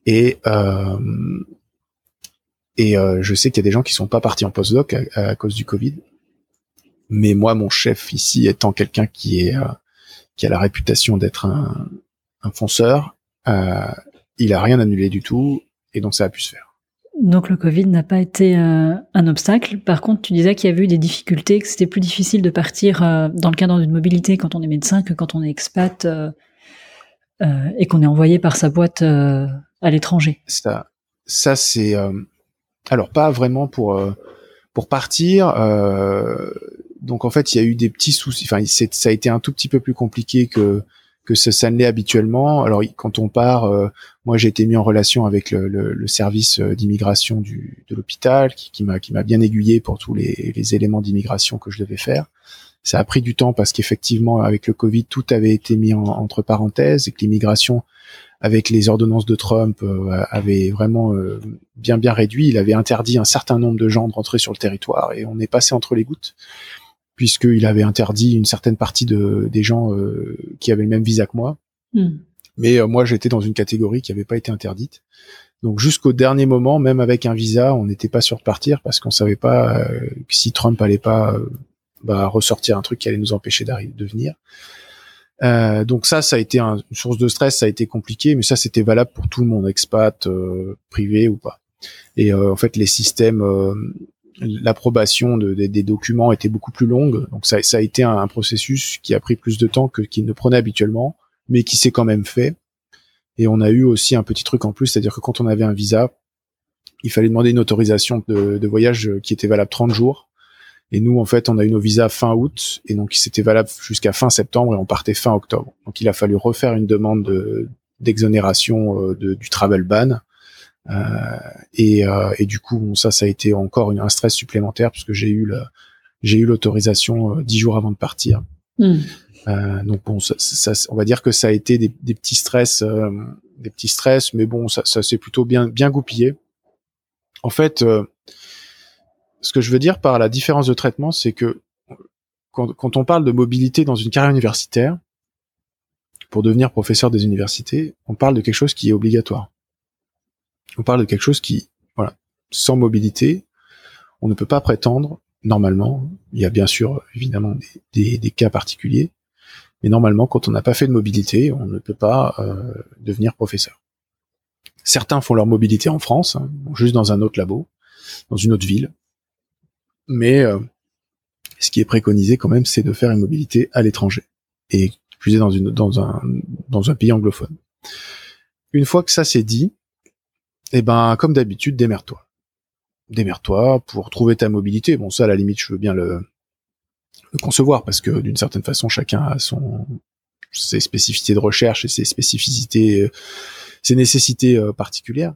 et euh, et euh, je sais qu'il y a des gens qui sont pas partis en postdoc à, cause du Covid. Mais moi, mon chef ici, étant quelqu'un qui est euh, qui a la réputation d'être un, un fonceur, euh, il a rien annulé du tout, et donc ça a pu se faire. Donc le Covid n'a pas été euh, un obstacle. Par contre, tu disais qu'il y avait eu des difficultés, que c'était plus difficile de partir euh, dans le cadre d'une mobilité quand on est médecin que quand on est expat euh, et qu'on est envoyé par sa boîte à l'étranger. Ça, ça c'est alors pas vraiment pour pour partir. Donc en fait, il y a eu des petits soucis. Enfin, ça a été un tout petit peu plus compliqué que que ça, ça l'est habituellement. Alors quand on part, euh, moi j'ai été mis en relation avec le, service euh, d'immigration de l'hôpital qui, m'a bien aiguillé pour tous les, éléments d'immigration que je devais faire. Ça a pris du temps parce qu'effectivement avec le Covid tout avait été mis en, entre parenthèses et que l'immigration avec les ordonnances de Trump euh, avait vraiment bien bien réduit. Il avait interdit un certain nombre de gens de rentrer sur le territoire et on est passé entre les gouttes puisqu'il avait interdit une certaine partie de, des gens euh, qui avaient le même visa que moi. Hmm. Mais euh, moi, j'étais dans une catégorie qui n'avait pas été interdite. Donc jusqu'au dernier moment, même avec un visa, on n'était pas sûr de partir parce qu'on savait pas euh, si Trump allait pas bah, ressortir un truc qui allait nous empêcher d'arriver de venir. donc ça, ça a été une source de stress, ça a été compliqué, mais ça c'était valable pour tout le monde, expat, privé ou pas. Et en fait, les systèmes l'approbation de, des documents était beaucoup plus longue. Donc ça, a été un, processus qui a pris plus de temps que qu'il ne prenait habituellement, mais qui s'est quand même fait. Et on a eu aussi un petit truc en plus, c'est-à-dire que quand on avait un visa, il fallait demander une autorisation de, voyage qui était valable 30 jours. Et nous, en fait, on a eu nos visas fin août, et donc c'était valable jusqu'à fin septembre, et on partait fin octobre. Donc il a fallu refaire une demande d'exonération de, du travel ban euh, et, euh, et, du coup, ça, ça a été encore un stress supplémentaire puisque j'ai eu le, j'ai eu l'autorisation euh, dix jours avant de partir. Hmm. Euh, donc bon, ça, ça, on va dire que ça a été des, des petits stress, euh, des petits stress, mais bon, ça, ça s'est plutôt bien bien goupillé. En fait, euh, ce que je veux dire par la différence de traitement, c'est que quand, quand, on parle de mobilité dans une carrière universitaire, pour devenir professeur des universités, on parle de quelque chose qui est obligatoire on parle de quelque chose qui, voilà, sans mobilité, on ne peut pas prétendre, normalement, il y a bien sûr évidemment des, cas particuliers, mais normalement, quand on n'a pas fait de mobilité, on ne peut pas euh, devenir professeur. Certains font leur mobilité en France, hein, juste dans un autre labo, dans une autre ville, mais euh, ce qui est préconisé quand même, c'est de faire une mobilité à l'étranger et plus dans une dans un dans un pays anglophone. Une fois que ça c'est dit, eh ben, comme d'habitude, démerde-toi. Démerde-toi pour trouver ta mobilité. Bon, ça, à la limite, je veux bien le, concevoir parce que d'une certaine façon, chacun a son ses spécificités de recherche et ses spécificités, euh, ses nécessités euh, particulières.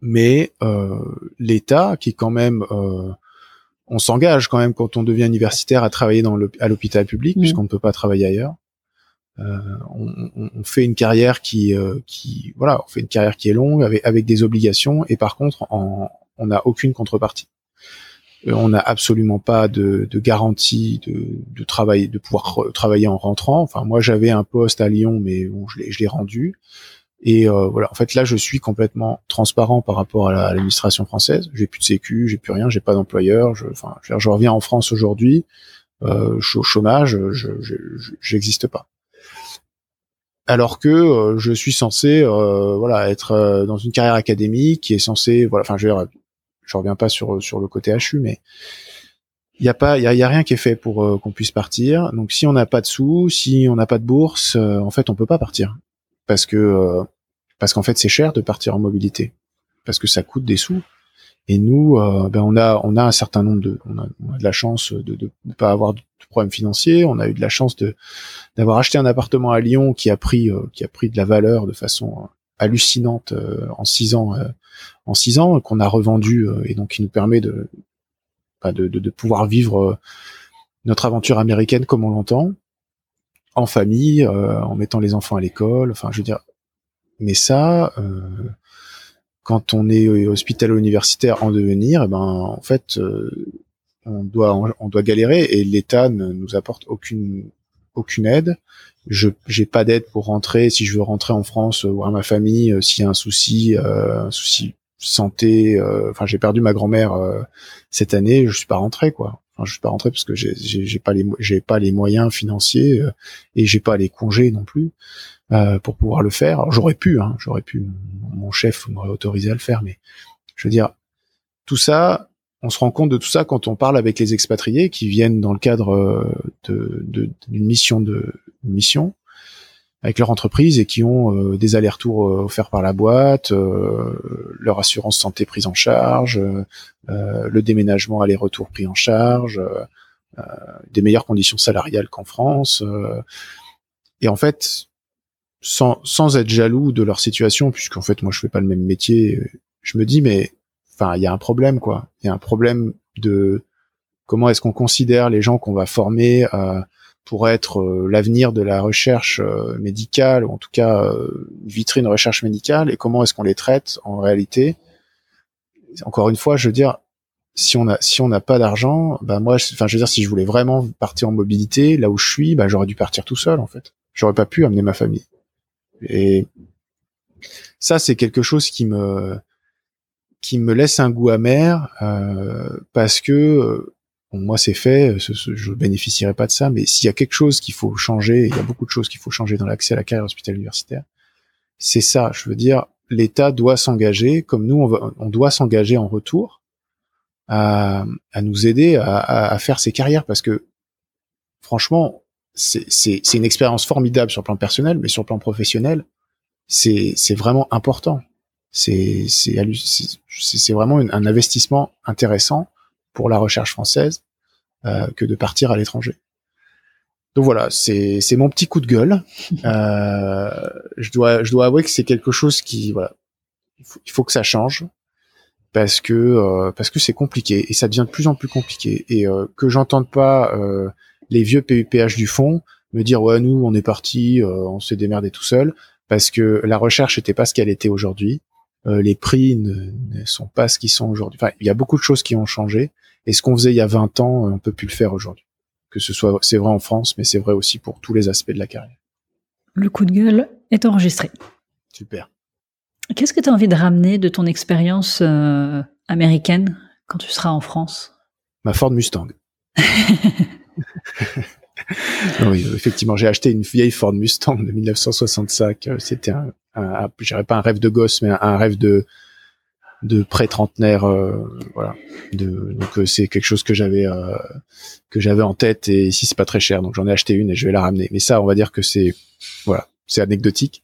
Mais euh, l'État, qui est quand même, on s'engage quand même quand on devient universitaire à travailler dans à l'hôpital public, mmh. puisqu'on ne peut pas travailler ailleurs. Euh, on, fait une carrière qui, euh, qui, voilà, on fait une carrière qui est longue avec, des obligations et par contre, on n'a aucune contrepartie. Euh, on n'a absolument pas de, de garantie de, de, de pouvoir travailler en rentrant. Enfin, moi, j'avais un poste à Lyon, mais je l'ai rendu. Et euh, voilà, en fait, là, je suis complètement transparent par rapport à l'administration française. J'ai plus de sécu, j'ai plus rien, j'ai pas d'employeur. Je, enfin, je, reviens en France aujourd'hui, je suis au chômage, je j'existe pas alors que euh, je suis censé euh, voilà être euh, dans une carrière académique qui est censé voilà enfin je je reviens pas sur sur le côté HU mais il y a pas il y a, rien qui est fait pour qu'on puisse partir. Donc si on n'a pas de sous si on n'a pas de bourse en fait on peut pas partir. Parce que parce qu'en fait c'est cher de partir en mobilité. Parce que ça coûte des sous et nous, euh, ben on a on a un certain nombre de on a, de la chance de ne pas avoir de problèmes financiers. On a eu de la chance de d'avoir acheté un appartement à Lyon qui a pris euh, qui a pris de la valeur de façon hallucinante en six ans, en six ans qu'on a revendu et donc qui nous permet de, bah, de, de, de pouvoir vivre notre aventure américaine comme on l'entend, en famille, en mettant les enfants à l'école. Enfin, je veux dire, mais ça, euh, quand on est hospitalo-universitaire en devenir, eh ben en fait, euh, on doit on doit galérer et l'État ne nous apporte aucune aucune aide. Je j'ai pas d'aide pour rentrer si je veux rentrer en France voir ma famille euh, s'il y a un souci un souci santé. Enfin, j'ai perdu ma grand-mère cette année, je suis pas rentré quoi. Enfin, je suis pas rentré parce que j'ai j'ai pas les j'ai pas les moyens financiers et j'ai pas les congés non plus. Euh, pour pouvoir le faire. J'aurais pu, hein, j'aurais pu, mon chef m'aurait autorisé à le faire, mais je veux dire, tout ça, on se rend compte de tout ça quand on parle avec les expatriés qui viennent dans le cadre euh, de, d'une mission de mission avec leur entreprise et qui ont euh, des allers-retours offerts par la boîte, leur assurance santé prise en charge, le déménagement aller-retour pris en charge, des meilleures conditions salariales qu'en France. et en fait, sans, être jaloux de leur situation, puisqu'en fait moi je fais pas le même métier, je me dis mais enfin il y a un problème quoi, il y a un problème de comment est-ce qu'on considère les gens qu'on va former euh, pour être euh, l'avenir de la recherche euh, médicale ou en tout cas euh, vitrine recherche médicale et comment est-ce qu'on les traite en réalité. Encore une fois, je veux dire si on a si on n'a pas d'argent, bah moi enfin je veux dire si je voulais vraiment partir en mobilité là où je suis, bah j'aurais dû partir tout seul en fait. J'aurais pas pu amener ma famille. Et ça, c'est quelque chose qui me qui me laisse un goût amer euh, parce que euh, moi c'est fait, ce, je bénéficierai pas de ça, mais s'il y a quelque chose qu'il faut changer, il y a beaucoup de choses qu'il faut changer dans l'accès à la carrière hospitalière universitaire, c'est ça. Je veux dire, l'État doit s'engager, comme nous on, doit s'engager en retour à, à nous aider à, à, faire ces carrières parce que franchement, c'est une expérience formidable sur le plan personnel, mais sur le plan professionnel, c'est vraiment important. C'est vraiment un investissement intéressant pour la recherche française euh, que de partir à l'étranger. Donc voilà, c'est mon petit coup de gueule. Euh, je dois je dois avouer que c'est quelque chose qui voilà, il faut, il faut que ça change parce que euh, parce que c'est compliqué et ça devient de plus en plus compliqué et euh, que j'entende pas euh, les vieux PUPH du fond, me dire ouais nous on est parti, euh, on s'est démerdé tout seul parce que la recherche n'était pas ce qu'elle était aujourd'hui, euh, les prix ne, sont pas ce qu'ils sont aujourd'hui. Enfin, il y a beaucoup de choses qui ont changé et ce qu'on faisait il y a 20 ans, on peut plus le faire aujourd'hui. Que ce soit c'est vrai en France, mais c'est vrai aussi pour tous les aspects de la carrière. Le coup de gueule est enregistré. Super. Qu'est-ce que tu as envie de ramener de ton expérience euh, américaine quand tu seras en France? Ma Ford Mustang. oui, effectivement, j'ai acheté une vieille Ford Mustang de 1965. C'était un, un, pas un rêve de gosse, mais un, rêve de de pré-trentenaire, euh, voilà. De, donc euh, c'est quelque chose que j'avais euh, que j'avais en tête et ici c'est pas très cher, donc j'en ai acheté une et je vais la ramener. Mais ça, on va dire que c'est voilà, c'est anecdotique.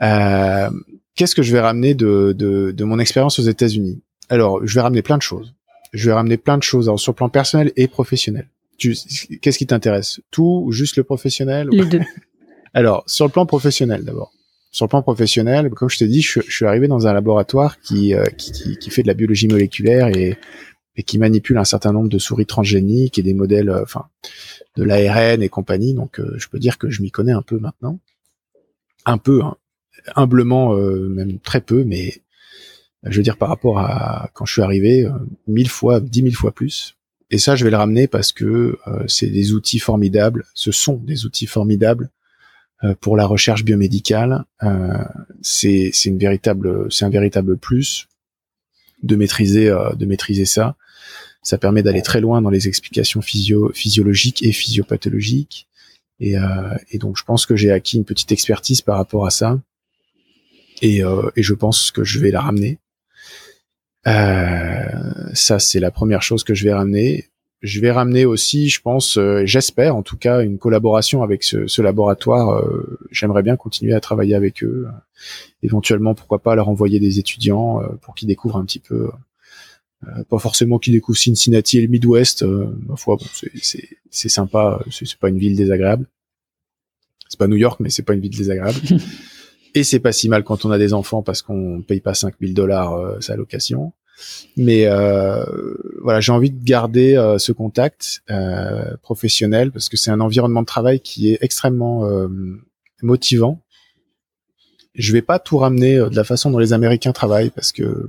Qu'est-ce que je vais ramener de de, de mon expérience aux États-Unis? Alors, je vais ramener plein de choses. Je vais ramener plein de choses sur le plan personnel et professionnel qu'est-ce qui t'intéresse? Tout ou juste le professionnel? Les deux. Alors, sur le plan professionnel d'abord. Sur le plan professionnel, comme je t'ai dit, je, suis arrivé dans un laboratoire qui, euh, qui, qui, fait de la biologie moléculaire et, et qui manipule un certain nombre de souris transgéniques et des modèles, euh, enfin, de l'ARN et compagnie. Donc, euh, je peux dire que je m'y connais un peu maintenant. Un peu, hein. humblement, même très peu, mais je veux dire par rapport à quand je suis arrivé, mille fois, dix mille fois plus. Et ça, je vais le ramener parce que euh, c'est des outils formidables. Ce sont des outils formidables euh, pour la recherche biomédicale. Euh, c'est c'est un véritable plus de maîtriser, de maîtriser ça. Ça permet d'aller très loin dans les explications physio physiologiques et physiopathologiques. Et, et donc, je pense que j'ai acquis une petite expertise par rapport à ça. Et, et je pense que je vais la ramener. Euh, ça, c'est la première chose que je vais ramener. Je vais ramener aussi, je pense, euh, j'espère en tout cas, une collaboration avec ce, laboratoire. Euh, j'aimerais bien continuer à travailler avec eux. éventuellement, pourquoi pas leur envoyer des étudiants pour qu'ils découvrent un petit peu. pas forcément qu'ils découvrent Cincinnati et le Midwest. ma foi, bon, c'est sympa. C'est pas une ville désagréable. C'est pas New York, mais c'est pas une ville désagréable. Et c'est pas si mal quand on a des enfants parce qu'on paye pas 5000 dollars euh, sa location. Mais euh, voilà, j'ai envie de garder euh, ce contact professionnel parce que c'est un environnement de travail qui est extrêmement motivant. Je vais pas tout ramener de la façon dont les Américains travaillent parce que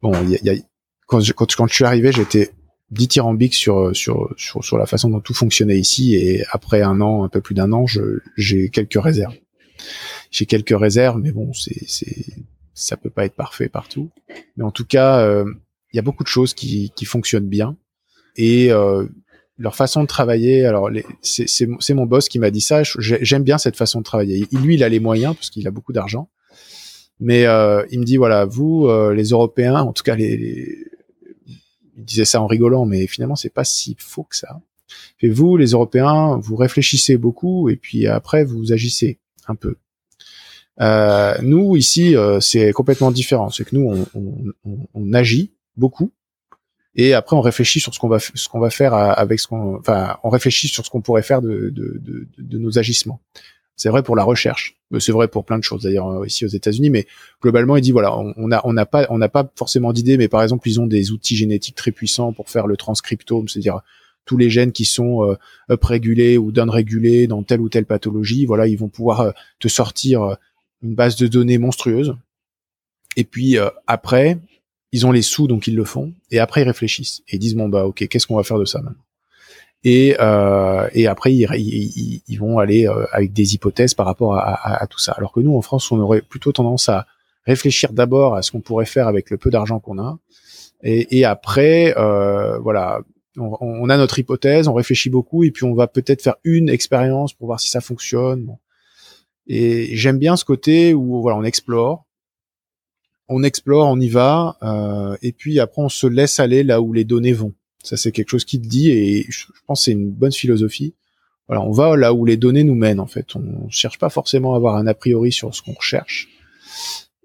bon, y a, y a, quand, je, quand je suis arrivé, j'étais dithyrambique sur, sur sur sur la façon dont tout fonctionnait ici et après un an, un peu plus d'un an, j'ai quelques réserves. J'ai quelques réserves, mais bon, c'est c'est ça peut pas être parfait partout. Mais en tout cas, il euh, y a beaucoup de choses qui qui fonctionnent bien et euh, leur façon de travailler. Alors, c'est mon boss qui m'a dit ça. J'aime bien cette façon de travailler. Lui, il a les moyens parce qu'il a beaucoup d'argent. Mais euh, il me dit voilà, vous, euh, les Européens, en tout cas les, les, il disait ça en rigolant, mais finalement c'est pas si faux que ça. Et vous, les Européens, vous réfléchissez beaucoup et puis après vous agissez un peu. Euh, nous ici, euh, c'est complètement différent. C'est que nous, on, agit beaucoup et après on réfléchit sur ce qu'on va ce qu'on va faire avec ce qu'on, enfin, on réfléchit sur ce qu'on pourrait faire de, nos agissements. C'est vrai pour la recherche, c'est vrai pour plein de choses d'ailleurs euh, ici aux États-Unis, mais globalement il dit voilà, on n'a pas on n'a pas forcément d'idée, mais par exemple ils ont des outils génétiques très puissants pour faire le transcriptome, c'est-à-dire tous les gènes qui sont euh, up-régulés ou down-régulés dans telle ou telle pathologie, voilà, ils vont pouvoir euh, te sortir euh, une base de données monstrueuse. Et puis après, ils ont les sous donc ils le font, et après ils réfléchissent et ils disent bon bah ok, qu'est-ce qu'on va faire de ça maintenant? Et, et après ils, vont aller avec des hypothèses par rapport à, tout ça. Alors que nous en France, on aurait plutôt tendance à réfléchir d'abord à ce qu'on pourrait faire avec le peu d'argent qu'on a, et, après, voilà, on, a notre hypothèse, on réfléchit beaucoup, et puis on va peut-être faire une expérience pour voir si ça fonctionne. Et j'aime bien ce côté où voilà, on explore, on explore, on y va, euh, et puis après on se laisse aller là où les données vont. Ça, c'est quelque chose qui te dit et je, pense c'est une bonne philosophie. Voilà, on va là où les données nous mènent en fait. On cherche pas forcément à avoir un a priori sur ce qu'on recherche.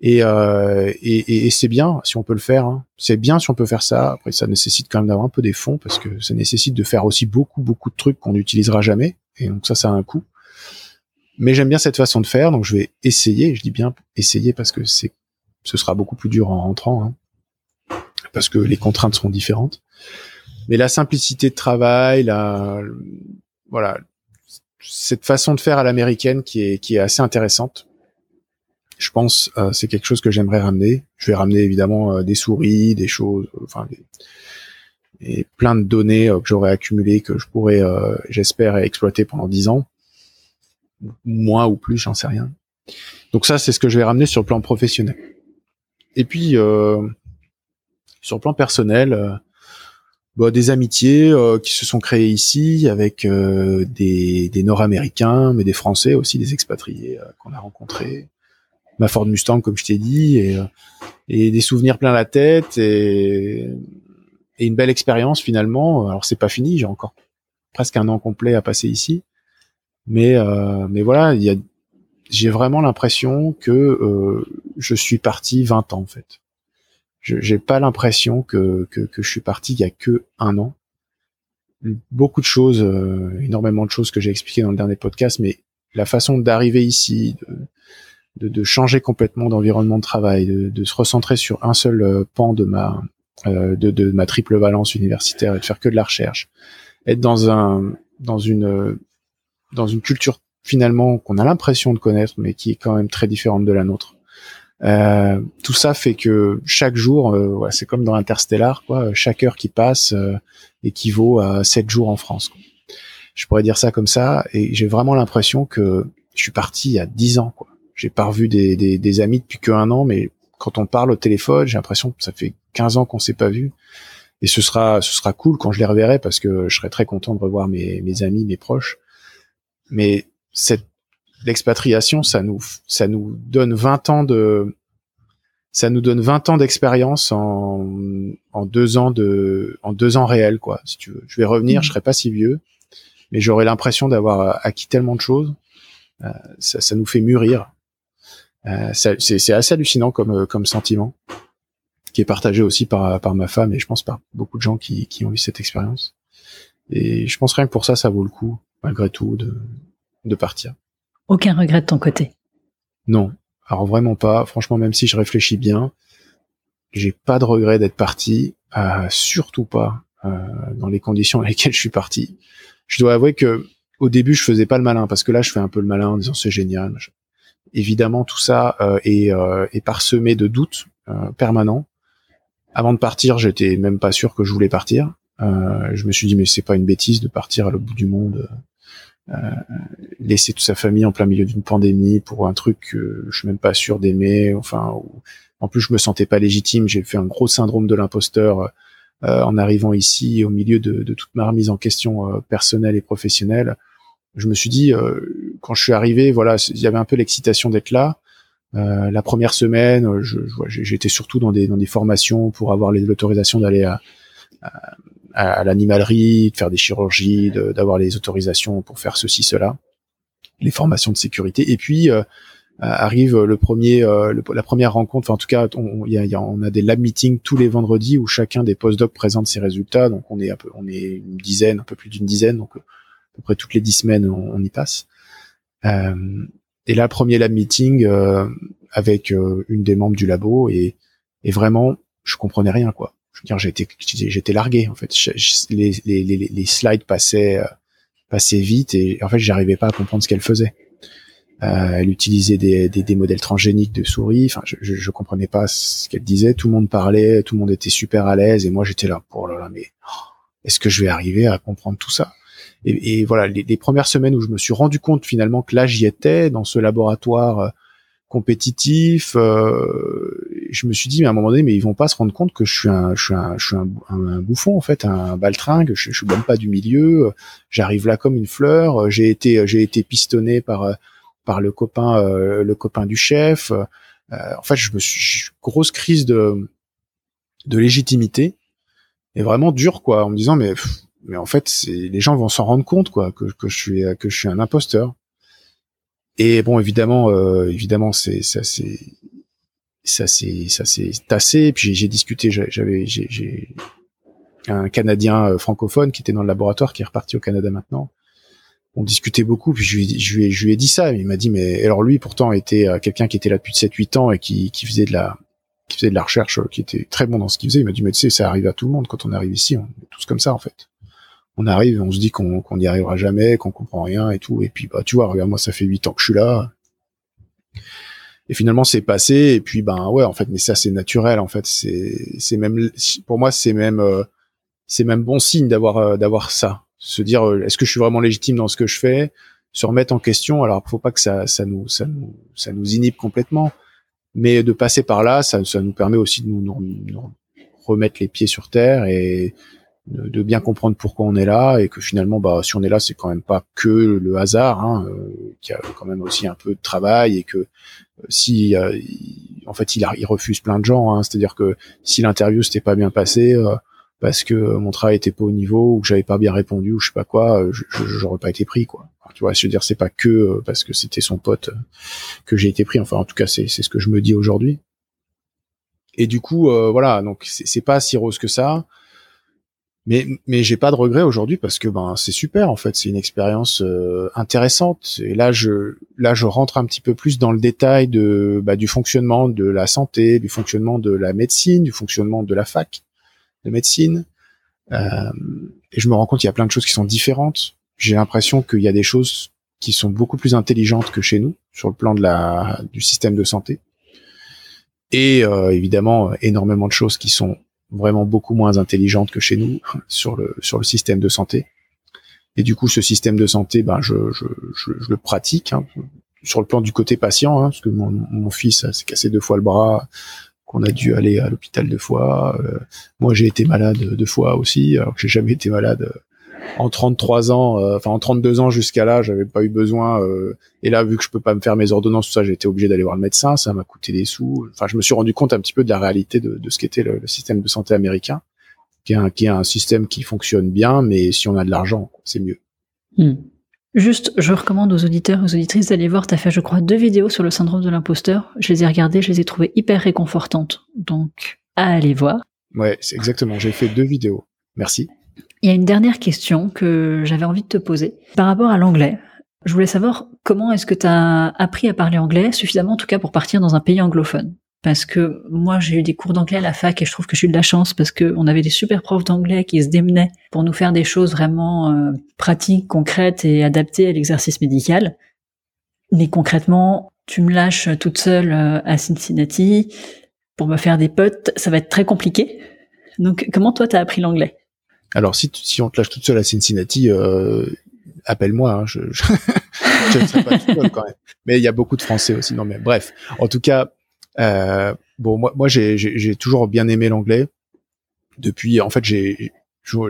Et, euh, et, et, c'est bien si on peut le faire. Hein. C'est bien si on peut faire ça. Après, ça nécessite quand même d'avoir un peu des fonds parce que ça nécessite de faire aussi beaucoup beaucoup de trucs qu'on n'utilisera jamais. Et donc ça, ça a un coût. Mais j'aime bien cette façon de faire, donc je vais essayer. Je dis bien essayer parce que c'est, ce sera beaucoup plus dur en rentrant, hein, parce que les contraintes seront différentes mais la simplicité de travail, la, voilà, cette façon de faire à l'américaine qui est, qui est assez intéressante. Je pense euh, c'est quelque chose que j'aimerais ramener. Je vais ramener évidemment euh, des souris, des choses, enfin, et plein de données euh, que j'aurais accumulées que je pourrais, euh, j'espère, exploiter pendant dix ans, moins ou plus, j'en sais rien. Donc ça, c'est ce que je vais ramener sur le plan professionnel. Et puis sur le plan personnel bah, des amitiés euh, qui se sont créées ici avec euh, des, des Nord-Américains, mais des Français aussi, des expatriés euh, qu'on a rencontrés. Ma Ford Mustang, comme je t'ai dit, et, et des souvenirs plein la tête et, une belle expérience finalement. Alors c'est pas fini, j'ai encore presque un an complet à passer ici, mais mais voilà, j'ai vraiment l'impression que je suis parti 20 ans en fait je j'ai pas l'impression que, je suis parti il y a que un an. Beaucoup de choses, euh, énormément de choses que j'ai expliquées dans le dernier podcast, mais la façon d'arriver ici, de, de, changer complètement d'environnement de travail, de, de, se recentrer sur un seul euh, pan de ma euh, de, de ma triple valence universitaire et de faire que de la recherche, être dans un dans une dans une culture finalement qu'on a l'impression de connaître, mais qui est quand même très différente de la nôtre. Euh, tout ça fait que chaque jour, euh, c'est comme dans Interstellar, quoi. Chaque heure qui passe euh, équivaut à sept jours en France. Quoi. Je pourrais dire ça comme ça, et j'ai vraiment l'impression que je suis parti il y a dix ans. Quoi. J'ai pas revu des, des, des amis depuis qu'un an, mais quand on parle au téléphone, j'ai l'impression que ça fait 15 ans qu'on s'est pas vu. Et ce sera, ce sera cool quand je les reverrai parce que je serai très content de revoir mes, mes amis, mes proches. Mais cette l'expatriation, ça nous, ça nous donne 20 ans de, ça nous donne 20 ans d'expérience en, en deux ans de, en deux ans réels, quoi. Si tu veux, je vais revenir, mmh. je serai pas si vieux, mais j'aurai l'impression d'avoir acquis tellement de choses. Euh, ça, ça, nous fait mûrir. Euh, c'est assez hallucinant comme, comme sentiment, qui est partagé aussi par, par ma femme et je pense par beaucoup de gens qui, qui ont eu cette expérience. Et je pense rien que pour ça, ça vaut le coup, malgré tout, de, de partir. Aucun regret de ton côté? Non, alors vraiment pas. Franchement, même si je réfléchis bien, j'ai pas de regret d'être parti, euh, surtout pas euh, dans les conditions dans lesquelles je suis parti. Je dois avouer que au début, je faisais pas le malin parce que là, je fais un peu le malin en disant c'est génial. Évidemment, tout ça euh, est, euh, est, parsemé de doutes euh, permanents. Avant de partir, j'étais même pas sûr que je voulais partir. je me suis dit mais c'est pas une bêtise de partir à l'autre bout du monde, laisser toute sa famille en plein milieu d'une pandémie pour un truc que je suis même pas sûr d'aimer. Enfin, en plus, je me sentais pas légitime. J'ai fait un gros syndrome de l'imposteur euh, en arrivant ici, au milieu de, toute ma remise en question euh, personnelle et professionnelle. Je me suis dit, euh, quand je suis arrivé, voilà, il y avait un peu l'excitation d'être là. la première semaine, j'étais surtout dans des, dans des formations pour avoir l'autorisation d'aller à, à, à l'animalerie, de faire des chirurgies, d'avoir les autorisations pour faire ceci, cela, les formations de sécurité. Et puis, euh, arrive le premier, euh, la première rencontre. En tout cas, on, a, on a des lab meetings tous les vendredis où chacun des postdocs présente ses résultats. Donc, on est un peu, on est une dizaine, un peu plus d'une dizaine. Donc, à peu près toutes les dix semaines, on, y passe. Euh, et là, premier lab meeting euh, avec une des membres du labo et, et vraiment, je comprenais rien, quoi. Je veux dire, j'étais, j'étais largué en fait. les, les, les, les slides passaient, passaient vite et en fait, j'arrivais pas à comprendre ce qu'elle faisait. Euh, elle utilisait des, des, des, modèles transgéniques de souris. Enfin, je, je, je comprenais pas ce qu'elle disait. Tout le monde parlait, tout le monde était super à l'aise, et moi j'étais là pour oh là, mais oh, est-ce que je vais arriver à comprendre tout ça? Et, et, voilà, les, les, premières semaines où je me suis rendu compte finalement que là j'y étais dans ce laboratoire euh, compétitif, euh, je me suis dit mais à un moment donné, mais ils vont pas se rendre compte que je suis un, je suis un, je suis un, un, bouffon en fait, un baltringue. Je, je suis même pas du milieu. J'arrive là comme une fleur. J'ai été, j'ai été pistonné par par le copain, euh, le copain du chef. Euh, en fait, je me suis grosse crise de de légitimité et vraiment dur quoi, en me disant mais mais en fait, les gens vont s'en rendre compte quoi que je suis que je suis un imposteur. Et bon, évidemment, euh, évidemment, c'est ça, c'est ça, c'est ça, c'est tassé. Puis j'ai discuté, j'avais, j'ai un Canadien francophone qui était dans le laboratoire, qui est reparti au Canada maintenant, on discutait beaucoup, puis je lui, je lui ai dit ça, il m'a dit, mais alors lui, pourtant, était euh, quelqu'un qui était là depuis 7-8 ans et qui, qui faisait de la qui faisait de la recherche, euh, qui était très bon dans ce qu'il faisait. Il m'a dit, mais tu sais, ça arrive à tout le monde quand on arrive ici, on est tous comme ça, en fait. On arrive on se dit qu'on n'y arrivera jamais, qu'on comprend rien et tout. Et puis, bah, tu vois, regarde, moi, ça fait 8 ans que je suis là. Et finalement, c'est passé. Et puis, ben, ouais, en fait, mais ça, c'est naturel, en fait. C'est, c'est même, pour moi, c'est même, euh, c'est même bon signe d'avoir, d'avoir ça se dire euh, est-ce que je suis vraiment légitime dans ce que je fais, se remettre en question. Alors, faut pas que ça, ça nous, ça nous, ça nous inhibe complètement, mais de passer par là, ça, ça nous permet aussi de nous, nous, remettre les pieds sur terre et de, bien comprendre pourquoi on est là et que finalement, bah, si on est là, c'est quand même pas que le hasard, hein, euh, qu'il y a quand même aussi un peu de travail et que euh, si, en fait, il, refuse plein de gens. Hein, C'est-à-dire que si l'interview s'était pas bien passée, parce que mon travail était pas au niveau ou que j'avais pas bien répondu ou je sais pas quoi, euh, j'aurais pas été pris quoi. tu vois, je veux dire c'est pas que euh, parce que c'était son pote euh, que j'ai été pris. Enfin en tout cas c'est c'est ce que je me dis aujourd'hui. Et du coup voilà donc c'est pas si rose que ça. Mais mais j'ai pas de regrets aujourd'hui parce que ben c'est super en fait, c'est une expérience intéressante et là je là je rentre un petit peu plus dans le détail de bah, du fonctionnement de la santé, du fonctionnement de la médecine, du fonctionnement de la fac de médecine. Euh, et je me rends compte qu'il y a plein de choses qui sont différentes. J'ai l'impression qu'il y a des choses qui sont beaucoup plus intelligentes que chez nous sur le plan de la du système de santé. Et euh, évidemment énormément de choses qui sont vraiment beaucoup moins intelligentes que chez nous sur le sur le système de santé. Et du coup, ce système de santé, ben je je, je, le pratique hein, sur le plan du côté patient, hein, parce que mon, mon fils s'est cassé deux fois le bras qu'on a dû aller à l'hôpital deux fois. Euh, moi, j'ai été malade deux fois aussi, alors que j'ai jamais été malade. Euh, en 33 ans, euh, enfin en 32 ans jusqu'à là, j'avais pas eu besoin. et là, vu que je peux pas me faire mes ordonnances, tout ça, j'ai été obligé d'aller voir le médecin. Ça m'a coûté des sous. Enfin, je me suis rendu compte un petit peu de la réalité de, de ce qu'était le, système de santé américain, qui est, un, qui est un système qui fonctionne bien, mais si on a de l'argent, c'est mieux. Hmm. Juste, je recommande aux auditeurs et aux auditrices d'aller voir, tu as fait je crois deux vidéos sur le syndrome de l'imposteur, je les ai regardées, je les ai trouvées hyper réconfortantes, donc à aller voir. Ouais, c'est exactement, j'ai fait deux vidéos, merci. Il y a une dernière question que j'avais envie de te poser par rapport à l'anglais. Je voulais savoir comment est-ce que tu as appris à parler anglais, suffisamment en tout cas pour partir dans un pays anglophone? Parce que moi, j'ai eu des cours d'anglais à la fac et je trouve que j'ai eu de la chance parce que on avait des super profs d'anglais qui se démenaient pour nous faire des choses vraiment euh, pratiques, concrètes et adaptées à l'exercice médical. Mais concrètement, tu me lâches toute seule euh, à Cincinnati pour me faire des potes, ça va être très compliqué. Donc, comment toi, t'as appris l'anglais? Alors, si, si on te lâche toute seule à Cincinnati, euh, appelle-moi, hein, je, je, ne serai pas tout seul quand même. Mais il y a beaucoup de Français aussi. Non, mais bref. En tout cas, euh, bon, moi, moi, j'ai toujours bien aimé l'anglais. Depuis, en fait, j'ai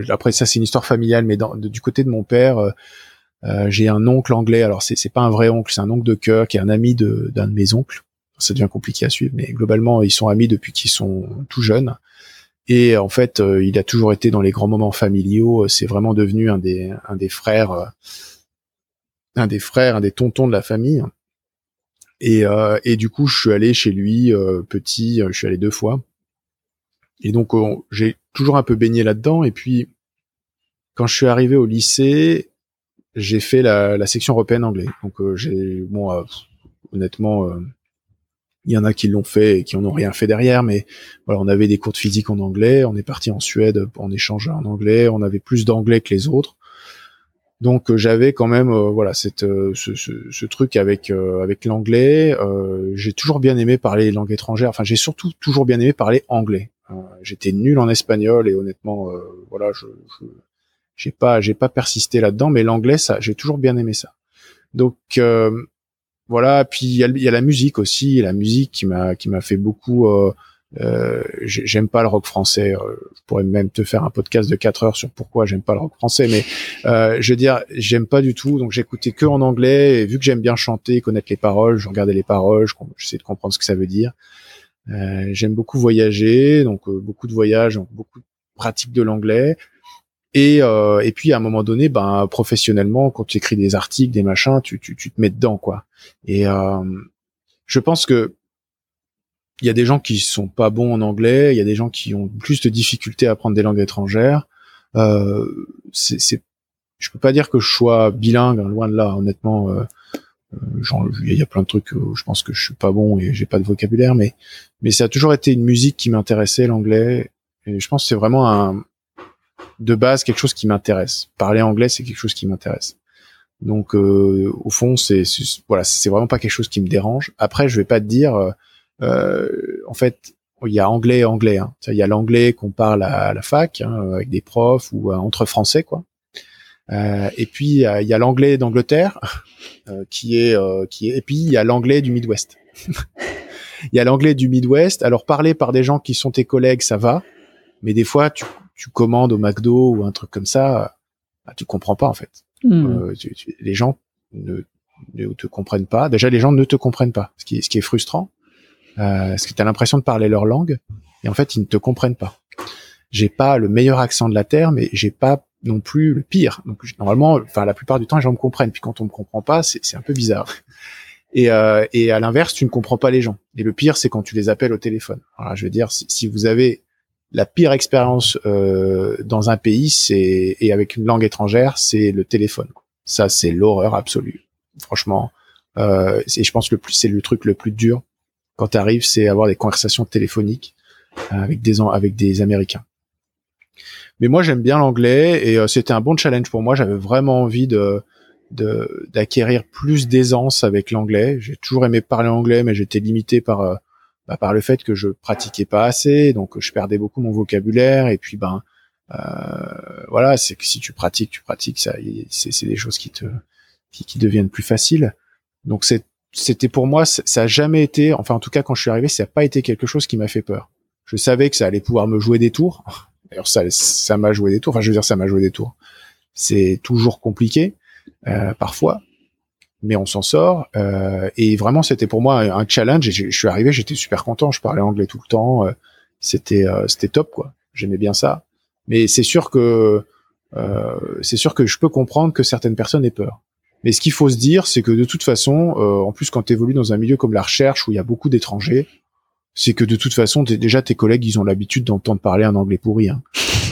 après ça, c'est une histoire familiale, mais dans, du côté de mon père, euh, euh, j'ai un oncle anglais. Alors, c'est pas un vrai oncle, c'est un oncle de cœur qui est un ami de d'un de mes oncles. Ça devient compliqué à suivre, mais globalement, ils sont amis depuis qu'ils sont tout jeunes. Et en fait, euh, il a toujours été dans les grands moments familiaux. C'est vraiment devenu un des, un des frères, euh, un des frères, un des tontons de la famille. Et, euh, et du coup, je suis allé chez lui petit. Je suis allé deux fois. Et donc, j'ai toujours un peu baigné là-dedans. Et puis, quand je suis arrivé au lycée, j'ai fait la, la, section européenne anglais. Donc, j'ai, bon, honnêtement il y en a qui l'ont fait et qui en ont rien fait derrière, mais voilà, on avait des cours de physique en anglais, on est parti en Suède en échange en anglais, on avait plus d'anglais que les autres. Donc euh, j'avais quand même euh, voilà cette euh, ce, ce, ce, truc avec avec l'anglais. j'ai toujours bien aimé parler les langues étrangères. Enfin, j'ai surtout toujours bien aimé parler anglais. J'étais nul en espagnol et honnêtement, voilà, je j'ai pas j'ai pas persisté là-dedans, mais l'anglais, ça, j'ai toujours bien aimé ça. Donc voilà puis il y a, la musique aussi la musique qui m'a qui m'a fait beaucoup euh, euh, j'aime pas le rock français euh, je pourrais même te faire un podcast de 4 heures sur pourquoi j'aime pas le rock français mais je veux dire j'aime pas du tout donc j'écoutais que en anglais et vu que j'aime bien chanter connaître les paroles je regardais les paroles je j'essaie de comprendre ce que ça veut dire. J'aime beaucoup voyager donc beaucoup de voyages beaucoup de pratique de l'anglais et, euh, et puis à un moment donné, ben professionnellement, quand tu écris des articles, des machins, tu, tu, tu te mets dedans quoi. Et euh, je pense que il y a des gens qui sont pas bons en anglais, il y a des gens qui ont plus de difficultés à apprendre des langues étrangères. Euh, c'est, je peux pas dire que je sois bilingue, hein, loin de là. Honnêtement, euh, euh il y a plein de trucs où je pense que je suis pas bon et j'ai pas de vocabulaire, mais mais ça a toujours été une musique qui m'intéressait l'anglais. Et je pense que c'est vraiment un, de base quelque chose qui m'intéresse. Parler anglais, c'est quelque chose qui m'intéresse. Donc euh, au fond, c'est voilà, c'est vraiment pas quelque chose qui me dérange. Après, je vais pas te dire, euh, euh, en fait, il y a anglais anglais. Hein. Il y a l'anglais qu'on parle à, la fac hein, avec des profs ou entre français, quoi. et puis il y a, l'anglais d'Angleterre qui est qui est et puis il y a l'anglais du Midwest. Il y a l'anglais du Midwest. Alors parler par des gens qui sont tes collègues, ça va, mais des fois tu tu commandes au McDo ou un truc comme ça, bah, tu comprends pas en fait. Hmm. Euh, les gens ne, ne, te comprennent pas. Déjà, les gens ne te comprennent pas, ce qui est, ce qui est frustrant, euh, parce que tu as l'impression de parler leur langue et en fait ils ne te comprennent pas. J'ai pas le meilleur accent de la terre, mais j'ai pas non plus le pire. Donc normalement, enfin la plupart du temps, les gens me comprennent. Puis quand on me comprend pas, c'est un peu bizarre. Et, euh, et à l'inverse, tu ne comprends pas les gens. Et le pire, c'est quand tu les appelles au téléphone. Alors, je veux dire, si, si vous avez la pire expérience euh, dans un pays, c'est et avec une langue étrangère, c'est le téléphone. Ça, c'est l'horreur absolue. Franchement, euh, et je pense que le plus, c'est le truc le plus dur quand tu arrives, c'est avoir des conversations téléphoniques avec des avec des Américains. Mais moi, j'aime bien l'anglais et euh, c'était un bon challenge pour moi. J'avais vraiment envie de d'acquérir plus d'aisance avec l'anglais. J'ai toujours aimé parler anglais, mais j'étais limité par euh, bah, par le fait que je pratiquais pas assez, donc je perdais beaucoup mon vocabulaire. Et puis ben euh, voilà, c'est que si tu pratiques, tu pratiques, ça, c'est des choses qui te qui, deviennent plus faciles. Donc c'était pour moi, ça a jamais été, enfin en tout cas quand je suis arrivé, ça n'a pas été quelque chose qui m'a fait peur. Je savais que ça allait pouvoir me jouer des tours. D'ailleurs ça ça m'a joué des tours. Enfin je veux dire ça m'a joué des tours. C'est toujours compliqué euh, parfois, mais on s'en sort. Euh, et vraiment, c'était pour moi un challenge. Et je, suis arrivé, j'étais super content. Je parlais anglais tout le temps. Euh, c'était euh, c'était top, quoi. J'aimais bien ça. Mais c'est sûr que euh, c'est sûr que je peux comprendre que certaines personnes aient peur. Mais ce qu'il faut se dire, c'est que de toute façon, en plus quand tu évolues dans un milieu comme la recherche où il y a beaucoup d'étrangers, c'est que de toute façon, déjà tes collègues, ils ont l'habitude d'entendre parler un anglais pourri. Hein.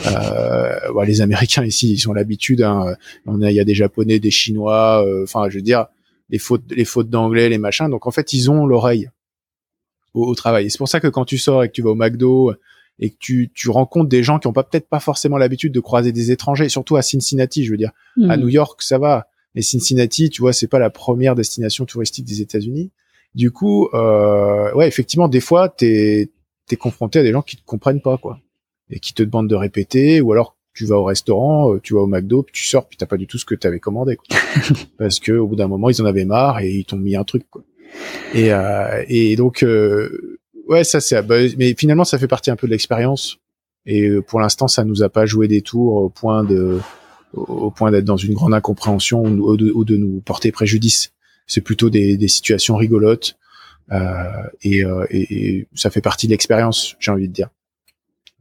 Euh, les Américains ici, ils ont l'habitude. Hein, on il y a des Japonais, des Chinois. euh, Enfin, je veux dire, les fautes, les fautes d'anglais, les machins. Donc en fait, ils ont l'oreille au, au travail. Et c'est pour ça que quand tu sors et que tu vas au McDo et que tu, tu rencontres des gens qui ont pas peut-être pas forcément l'habitude de croiser des étrangers, surtout à Cincinnati, je veux dire. À Mhm. New York, ça va. Mais Cincinnati, tu vois, c'est pas la première destination touristique des États-Unis. Du coup, euh, ouais, effectivement, des fois, t'es es confronté à des gens qui te comprennent pas, quoi, et qui te demandent de répéter, ou alors tu vas au restaurant, euh, tu vas au McDo, puis tu sors, puis t'as pas du tout ce que t'avais commandé, quoi. parce que au bout d'un moment, ils en avaient marre et ils t'ont mis un truc, quoi. Et, euh, et donc, euh, ouais, ça c'est, bah, mais finalement, ça fait partie un peu de l'expérience. Et pour l'instant, ça nous a pas joué des tours au point de, au point d'être dans une grande incompréhension ou de, ou de nous porter préjudice. C'est plutôt des, des situations rigolotes euh, et, et, et ça fait partie de l'expérience, j'ai envie de dire.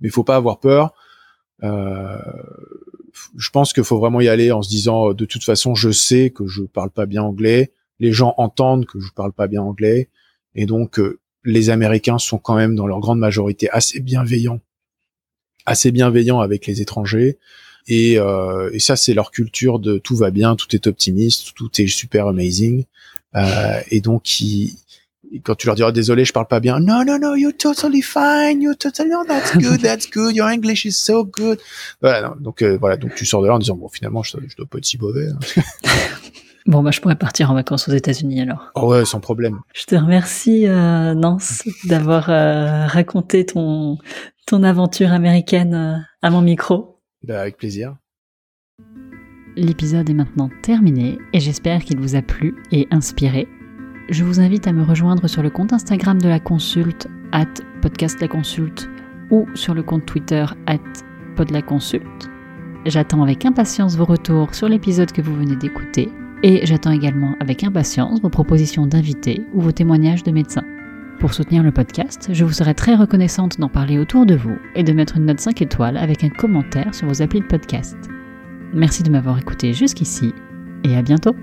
Mais il faut pas avoir peur. Euh, je pense qu'il faut vraiment y aller en se disant de toute façon, je sais que je parle pas bien anglais. Les gens entendent que je parle pas bien anglais et donc euh, les Américains sont quand même dans leur grande majorité assez bienveillants, assez bienveillants avec les étrangers. Et, euh, et ça, c'est leur culture de tout va bien, tout est optimiste, tout est super amazing. Euh, et donc, ils, quand tu leur diras désolé, je parle pas bien, no, no, no, you're totally fine, you're totally, no, that's good, that's good, your English is so good. Voilà, non, donc euh, voilà, donc tu sors de là en disant bon, finalement, je, je dois pas être si mauvais. hein. Bon, bah, je pourrais partir en vacances aux États-Unis alors. Oh ouais, sans problème. Je te remercie, euh, Nance, d'avoir euh, raconté ton, ton aventure américaine euh, à mon micro. Bah, avec plaisir. L'épisode est maintenant terminé et j'espère qu'il vous a plu et inspiré. Je vous invite à me rejoindre sur le compte Instagram de la consulte, at podcast la consulte, ou sur le compte Twitter, at pod la consulte. J'attends avec impatience vos retours sur l'épisode que vous venez d'écouter et j'attends également avec impatience vos propositions d'invités ou vos témoignages de médecins. Pour soutenir le podcast, je vous serais très reconnaissante d'en parler autour de vous et de mettre une note 5 étoiles avec un commentaire sur vos applis de podcast. Merci de m'avoir écouté jusqu'ici et à bientôt